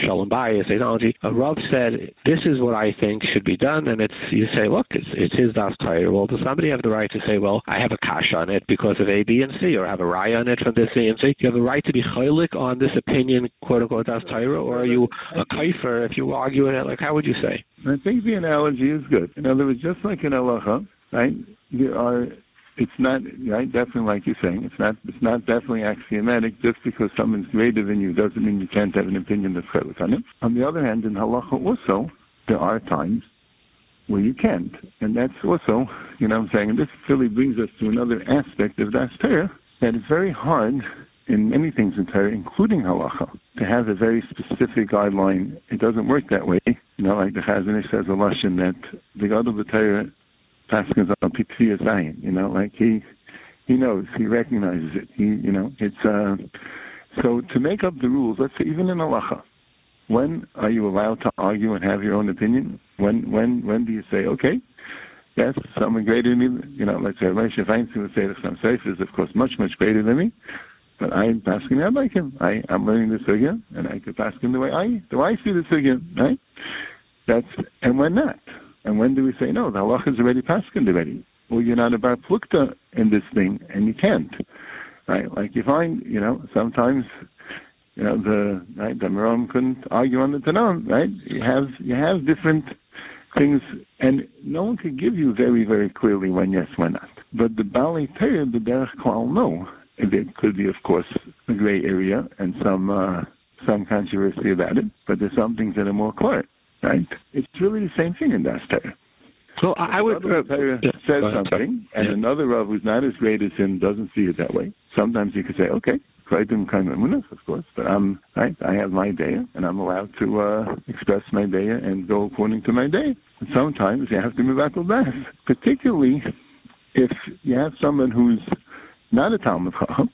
Shalom Bayis technology. Uh, a Rav said, "This is what I think should be done," and it's you say, "Look, it's it's his daas Torah." Well, does somebody have the right to say, "Well, I have a kash on it because of A, B, and C," or have a rye on it from this C and C? You have the right to be chaylik on this opinion, quote unquote, daas Torah, or are you a kaifer if you argue in it? Like, how would you say? I think the analogy is good. In other words, just like in halacha, right? There are it's not right, definitely like you're saying, it's not it's not definitely axiomatic. Just because someone's greater than you doesn't mean you can't have an opinion that's correct on it. On the other hand, in halacha also, there are times where you can't. And that's also, you know what I'm saying, and this really brings us to another aspect of daas Torah, that it's very hard in many things in Torah, including halacha, to have a very specific guideline. It doesn't work that way. You know, like the Chazon Ish says a Lashon that the God of the Torah Paskins on Pitfiya Zion, you know, like he he knows, he recognizes it. He you know, it's uh so to make up the rules, let's say even in halacha, when are you allowed to argue and have your own opinion? When when when do you say, okay, yes, someone greater than me, you know, let's say Moshe Feinstein would say that some safe is of course much, much greater than me. But I'm asking him like him. I, I'm learning the sugya, and I could ask him the way I the way I see the sugya, right? That's and when not. And when do we say no? The halacha is already paskin already. Well, you're not about plukta in this thing, and you can't, right? Like you find, you know, sometimes, you know, the right, the Maram couldn't argue on the Tanam, right? You have you have different things, and no one can give you very very clearly when yes, when not. But the Bali Torah, the Derech Klal, no. There could be, of course, a gray area and some uh, some controversy about it, but there's some things that are more clear right? It's really the same thing in Daas Torah. Well, I would uh, yeah, says something, and yeah. another Rav who's not as great as him doesn't see it that way. Sometimes you could say, okay, kind of of course, but I'm right. I have my day, and I'm allowed to uh, express my day and go according to my day. And sometimes you have to move out of that, particularly if you have someone who's not a Talmud Chacham,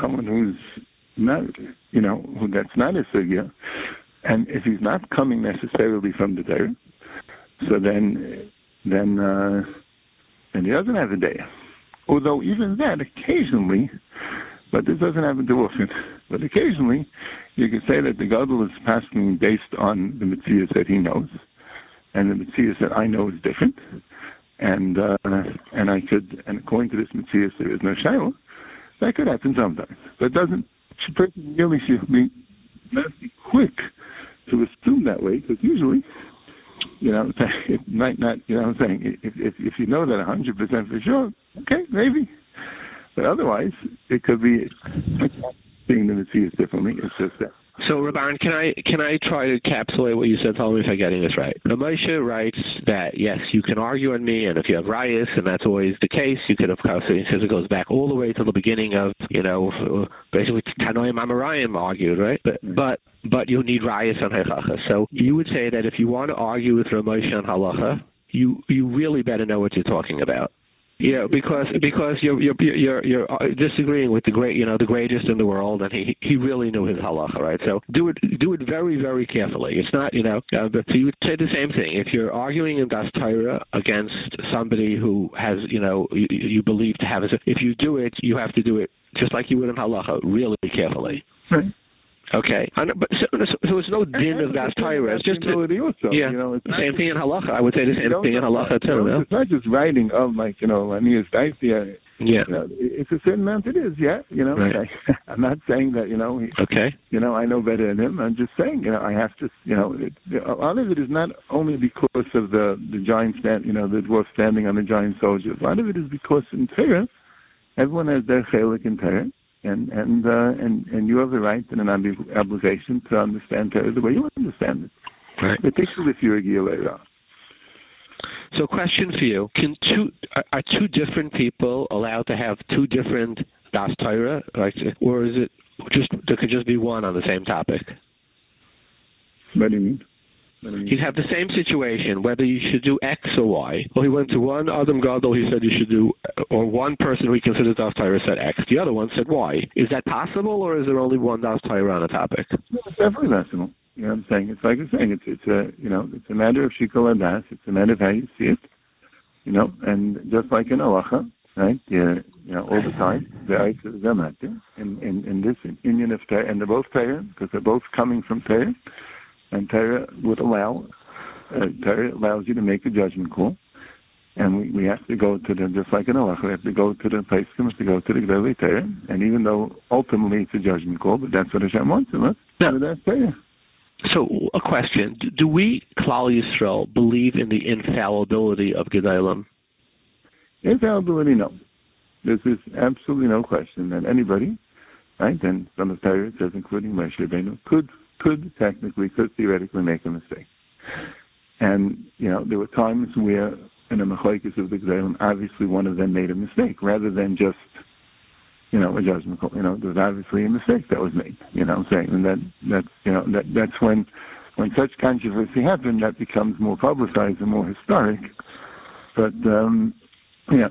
someone who's not, you know, who that's not a sugya, and if he's not coming necessarily from the Torah, so then then uh, then he doesn't have a day. Although even that occasionally, but this doesn't happen too often. But occasionally, you can say that the Gadol is passing based on the Mitzvahs that he knows, and the Mitzvahs that I know is different. And uh, and I could, and according to this Mitzvah, there is no Shiloh. That could happen sometimes, but it doesn't. Person really should be, be quick to assume that way because usually, you know, it might not. You know, what I'm saying if if if you know that 100 percent for sure, okay, maybe. But otherwise, it could be seeing the Messias differently. It's just that. So, Rabban, can I can I try to encapsulate what you said? Tell me if I'm getting this right. Ramosha writes that yes, you can argue on me, and if you have rayas, and that's always the case, you could of course. He says it goes back all the way to the beginning of you know basically Tanoim Amarayim argued right, but but but you need rayas on halacha. So you would say that if you want to argue with Ramosha on halacha, you you really better know what you're talking about. Yeah, because because you're you're you're you're uh, disagreeing with the great you know the greatest in the world, and he he really knew his halacha, right? So do it do it very very carefully. It's not you know. Uh, but so you would say the same thing if you're arguing in daas Torah against somebody who has you know you, you believe to have. If you do it, you have to do it just like you would in halacha, really carefully. Right. Okay, but so, so it's no din of daas Torah. It's just a, also, yeah, you know, it's same thing in halacha. I would say the same thing in halacha too. No? It's not just writing of like you know Anias Daisia. Yeah, you know, it's a certain amount. It is, yeah. You know, right. I, I'm not saying that you know. He, okay. You know, I know better than him. I'm just saying, you know, I have to. You know, it, a lot of it is not only because of the the giant stand, you know, the dwarf standing on the giant soldier. A lot of it is because in Torah, everyone has their chelik in Torah and and uh, and and you have the right and an obligation to understand Torah the way you understand it, right. particularly if you're a Gilera. So, question for you: Can two are two different people allowed to have two different daas Torah, like, or is it just there could just be one on the same topic? What do you mean? He'd have the same situation, whether you should do X or Y. Well, he went to one Adam Gadol, he said you should do, or one person who he considers Daas Torah said X. The other one said Y. Is that possible, or is there only one Daas Torah on a topic? No, it's definitely possible. You know what I'm saying? It's like I'm saying, it's, it's a, you know, it's a matter of Shikol and Das. It's a matter of how you see it. You know, and just like in Alacha, right? Yeah, you know, all the time. The Eitzah Zematir in, in, in this union of and they're both Torah, because they're both coming from Torah And Torah would allow, uh, Torah allows you to make a judgment call. And we, we have to go to the, just like in Allah, we have to go to the place, we have to go to the Gdolei Torah. And even though ultimately it's a judgment call, but that's what Hashem wants of us. Yeah. So that's Torah. So, a question: Do we, Klal Yisrael, believe in the infallibility of Gedolim? Infallibility, no. This is absolutely no question that anybody, right, and from the Torah says, including Moshe Rabbeinu, could, could technically, could theoretically make a mistake. And, you know, there were times where in a Machlaikis of the Gedolim, obviously one of them made a mistake, rather than just, you know, a judgment call. You know, there was obviously a mistake that was made, you know what I'm saying? And that, that's, you know, that, that's when, when such controversy happened, that becomes more publicized and more historic. But, um, yeah.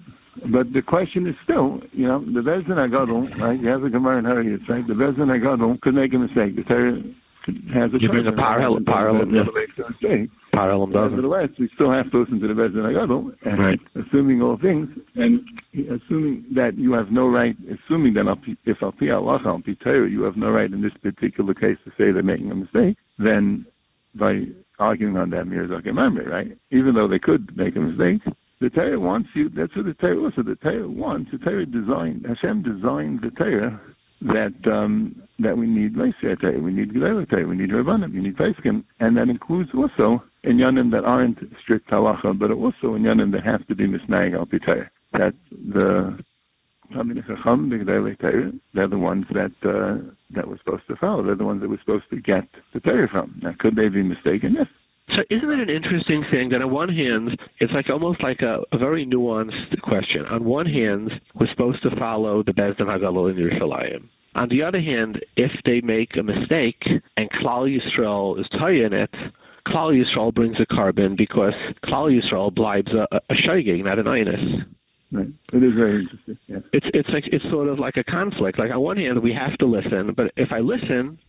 But the question is still, you know, the Bezdin Agadol, right? You have the Gemara in Harriet, right? The Agadol could make a mistake. The Torah has a You bring a parallel- parallel, yeah. makes a mistake. Parallel doesn't. Nevertheless, we still have to listen to the Bezdin Agadol, and Right. assuming all things, and assuming that you have no right, assuming that if al pi Allah, al pi Torah, you have no right in this particular case to say they're making a mistake, then by arguing on that Mirzak Imamre, right? Even though they could make a mistake, the Torah wants you, that's what the Torah also, the Torah wants, the Torah designed, Hashem designed the Torah that um, that we need Leisei we need Gedolei we need Rabbanim, we need Paiskim, and that includes also inyanim that aren't strict halacha, but also inyanim that have to be misnaying al Torah. That the they're the ones that uh, that we're supposed to follow. They're the ones that we're supposed to get the Torah from. Now, could they be mistaken? Yes. So isn't it an interesting thing that on one hand, it's like almost like a, a very nuanced question. On one hand, we're supposed to follow the Bezdin Hagalol in Yerushalayim. On the other hand, if they make a mistake and Klal Yisrael is in it, Klal Yisrael brings a carbon because Klal Yisrael blibes a, a shogeg, not an inus. Right. It is very interesting. Yes. It's it's like it's sort of like a conflict. Like on one hand, we have to listen, but if I listen,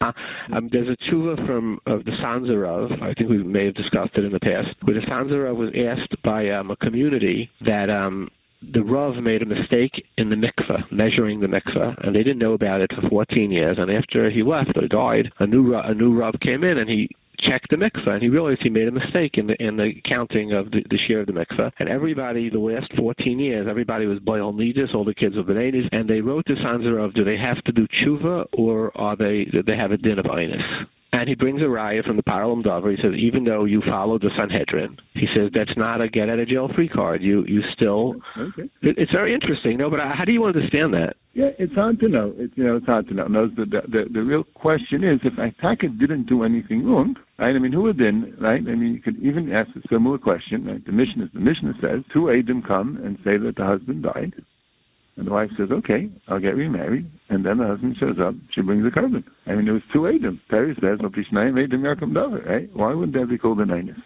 um, there's a tshuva from the Sanzarov. I think we may have discussed it in the past, where the Sanzarov was asked by um, a community that um, the Rav made a mistake in the mikveh, measuring the mikveh, and they didn't know about it for 14 years. And after he left or died, a new a new Rav came in and he checked the mikveh and he realized he made a mistake in the in the counting of the, the share of the mikveh. And everybody, the last 14 years, everybody was boil nidus, all the kids were benenis, and they wrote to of, do they have to do tshuva or are they they have a din of inus? And he brings a raya from the Paralam Dover. He says, even though you followed the Sanhedrin, he says that's not a get out of jail free card. You you still. Okay. It, it's very interesting. No, but uh, how do you understand that? Yeah, it's hard to know. It's you know, it's hard to know. No, the the the, real question is if Itaka didn't do anything wrong, right? I mean, who would then, right? I mean, you could even ask a similar question. Right? The Mishnah, the Mishnah says, two Adam come and say that the husband died, and the wife says, "Okay, I'll get remarried." And then the husband shows up. She brings a carbon. I mean, there was two Adam. Terry says, "No Adam yarkom davar." Right? Why wouldn't that be called a ninus?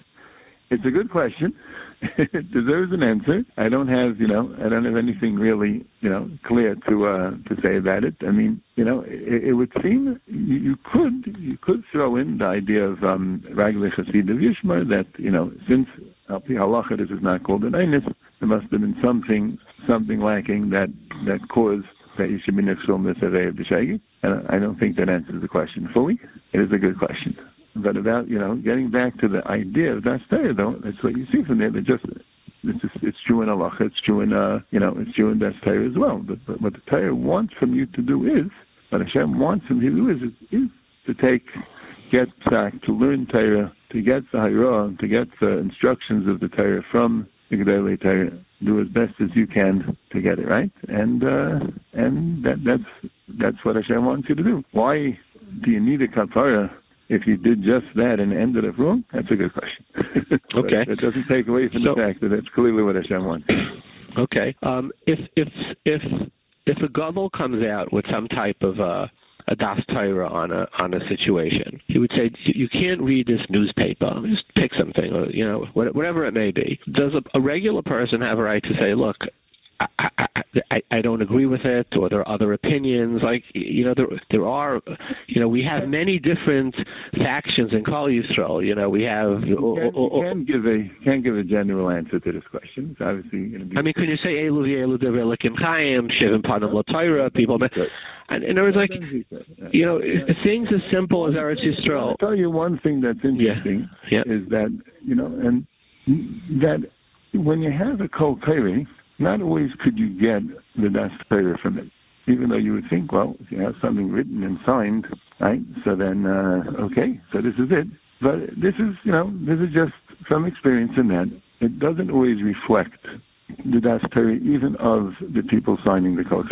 It's a good question. It deserves an answer. I don't have, you know, I don't have anything really, you know, clear to uh, to say about it. I mean, you know, it, it would seem you, you could you could throw in the idea of um, Ragle Chasid of Yishmar that you know since Al Halacha this is not called an Einus, there must have been something something lacking that that caused that you should be nifsul mitzvah of the And I don't think that answers the question fully. It is a good question. But about you know getting back to the idea of Torah, though, that's what you see from there. That just it's just, it's true in Allah, it's true in uh you know it's true in Torah as well. But, but what the Torah wants from you to do is what Hashem wants from you to do is is, is to take get back to learn Torah, to get the Hayra, to get the instructions of the Torah from the Gedolei Torah. Do as best as you can to get it right, and uh and that that's that's what Hashem wants you to do. Why do you need a kapara? If you did just that and ended up wrong, that's a good question. Okay. it doesn't take away from So- the fact that that's clearly what Hashem wants. Okay. Um, if if if if a gadol comes out with some type of uh, a daas Torah on a on a situation, he would say you can't read this newspaper. Just pick something, or you know, whatever it may be. Does a, a regular person have a right to say, look? I, I, I don't agree with it, or there are other opinions. Like you know, there there are, you know, we have many different factions in Klal Yisrael. You know, we have. You can, you can give a can give a general answer to this question. It's obviously going to be. I mean, can you say Elu Elu Develikim Chaim Shivim Panim Latayra people? And in other words, like you know, things as simple as Eretz Yisrael. I'll tell you one thing that's interesting yeah. Yeah. is that you know, and that when you have a kol not always could you get the Daas Torah from it. Even though you would think, well, if you have something written and signed, right, so then, uh, okay, so this is it. But this is, you know, this is just from experience in that it doesn't always reflect the Das even of the people signing the Kol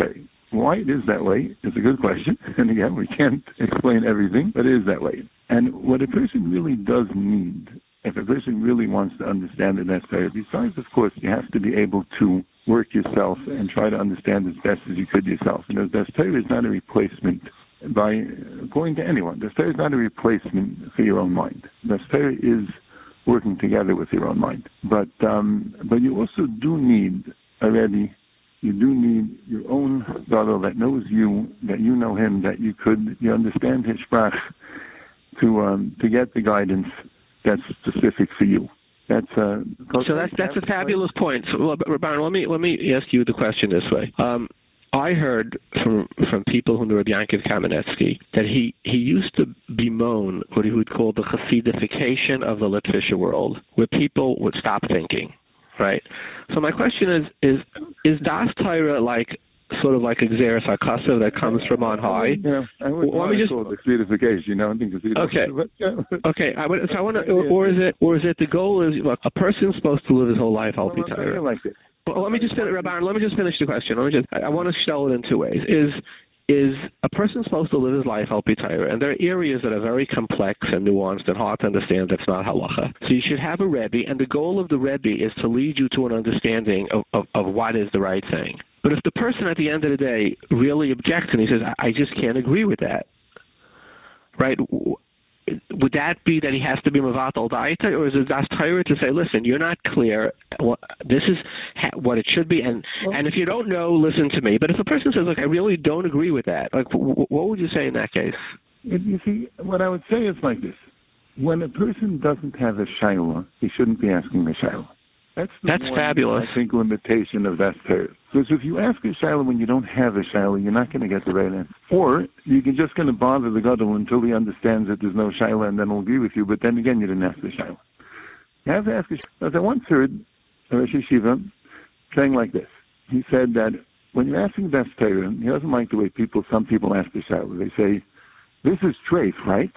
Why it is that way is a good question. And again, we can't explain everything, but it is that way. And what a person really does need if a person really wants to understand the necessary, besides, of course, you have to be able to work yourself and try to understand as best as you could yourself. You know, the Torah is not a replacement by, going to anyone, the Torah is not a replacement for your own mind. The Torah is working together with your own mind. But, um, but you also do need already you do need your own brother that knows you, that you know him, that you could you understand his sprach to um, to get the guidance that's specific for you. That's uh, so that's that's a fabulous point. So, well, Baron, let me let me ask you the question this way. Um, I heard from from people who knew Yankov Kamenetsky that he he used to bemoan what he would call the Hasidification of the Litvisha world, where people would stop thinking, right? So my question is is is Daas Torah like sort of like Xeris Akasa that comes from on high. Yeah, I would well, let me just the certification. You know, I think the okay. okay, I would, so I want to, or, is it, or is it the goal is look, a person's supposed to live his whole life healthy well, Torah. Like it. Well, let me just finish, Rabbi. Let me just finish the question. Let me just. I, I want to shell it in two ways. Is is a person supposed to live his life al Torah? And there are areas that are very complex and nuanced and hard to understand. That's not halacha. So you should have a rebbe, and the goal of the rebbe is to lead you to an understanding of, of, of what is the right thing. But if the person at the end of the day really objects and he says, I just can't agree with that, right? Would that be that he has to be Mavatal Daita, or is it Daas Torah to say, listen, you're not clear. This is what it should be, and well, and if you don't know, listen to me. But if a person says, look, I really don't agree with that, like, what would you say in that case? You see, what I would say is like this: when a person doesn't have a shaila, he shouldn't be asking the shaila. That's That's one, fabulous. I think limitation of that Torah. Because if you ask a shiloh when you don't have a shiloh, you're not going to get the right answer. Or you're just going to bother the gadol until he understands that there's no shiloh, and then he'll agree with you. But then again, you didn't ask the shiloh. You have to ask a shiloh. I once heard Rosh Yeshiva saying like this. He said that when you're asking best Torah, he doesn't like the way people, some people ask the shiloh. They say, "This is treif, right?"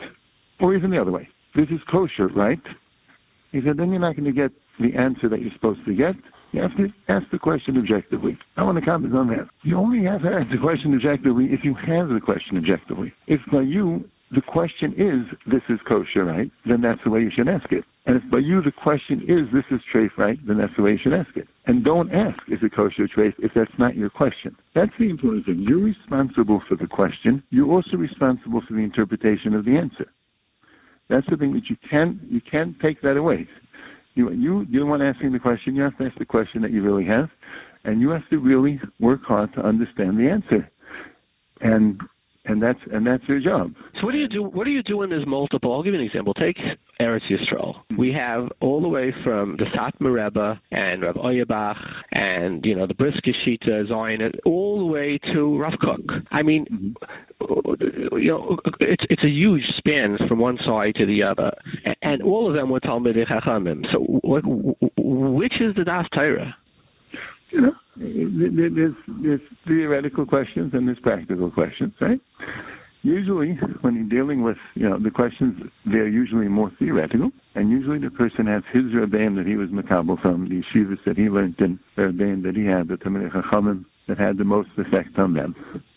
Or even the other way, "This is kosher, right?" He said, then you're not going to get the answer that you're supposed to get. You have to ask the question objectively. I want to comment on that. You only have to ask the question objectively if you have the question objectively. If by you the question is this is kosher, right? Then that's the way you should ask it. And if by you the question is this is treif, right? Then that's the way you should ask it. And don't ask is it kosher or treif if that's not your question. That's the important thing. You're responsible for the question. You're also responsible for the interpretation of the answer. That's the thing that you can't you can't take that away. You you you're the one asking the question. You have to ask the question that you really have, and you have to really work hard to understand the answer. And and that's and that's your job. So what do you do? What do you do when there's multiple? I'll give you an example. Take Eretz Yisrael. Mm-hmm. We have all the way from the Satmar Rebbe and Rav Auerbach and you know the Brisker Shita, Zion, all the way to Rav Kook. I mean, mm-hmm. you know, it's it's a huge span from one side to the other, and all of them were Talmidei Chachamim. So what, which is the Daas Torah? you know, there's, there's theoretical questions and there's practical questions, right? Usually, when you're dealing with, you know, the questions, they're usually more theoretical, and usually the person has his rabbein that he was makabel from, the yeshivas that he learned in, the rabbein that he had, the Talmidei Chachamim that had the most effect on them.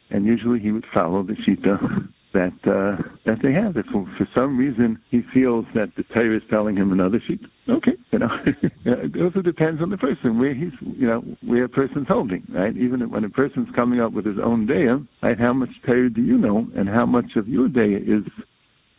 And usually he would follow the shita that uh, that they have. If for some reason he feels that the Torah is telling him another sheet, okay, you know, it also depends on the person where he's, you know, where a person's holding, right? Even when a person's coming up with his own day, right? How much Torah do you know, and how much of your day is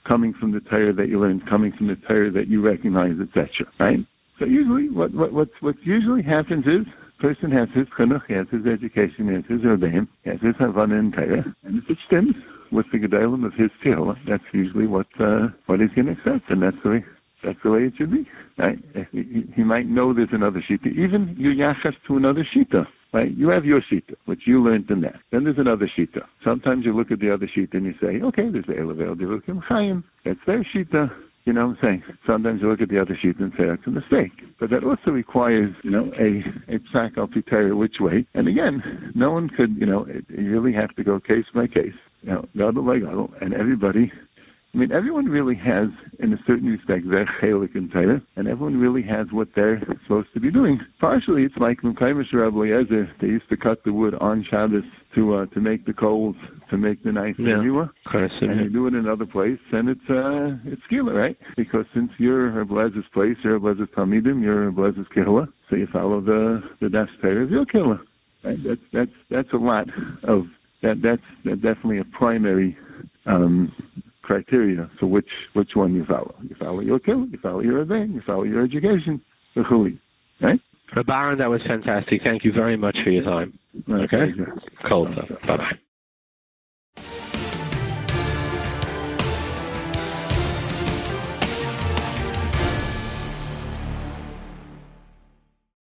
coming from the Torah that you learned, coming from the Torah that you recognize, etc. Right? So usually, what what what what usually happens is person has his chinuch, he has his education, he has his rebbeim, he has his havana in Torah, and it stems with the gedolim of his tefillah, that's usually what uh, what he's going to accept, and that's the way that's the way it should be. Right? He, he might know there's another shita. Even you yachas to another shita. Right? You have your shita, which you learned in that. Then there's another shita. Sometimes you look at the other shita and you say, okay, there's the Elavel Divukim Chaim. That's their shita. You know what I'm saying? Sometimes you look at the other sheet and say that's a mistake. But that also requires, you know, a, a psak al which way. And again, no one could, you know, really have to go case by case. You know, gadol by gadol, and everybody I mean, everyone really has, in a certain respect, their chelik in Torah, and everyone really has what they're supposed to be doing. Partially, it's like Mekaymish Rabbi Eliezer, they used to cut the wood on Shabbos to uh, to make the coals, to make the nice yeah. and you do it in another place, and it's uh, it's skila, right? Because since you're Rebelez's place, you're Rebelez's Talmidim, you're Rebelez's kihla, so you follow the the Daas Torah of your kihla. Right? That's that's that's a lot of that. That's that definitely a primary um, criteria for which which one you follow. You follow your kill, you follow your event, you follow your education, right? Baron, that was fantastic. Thank you very much for your time. Okay. Cool. Bye bye.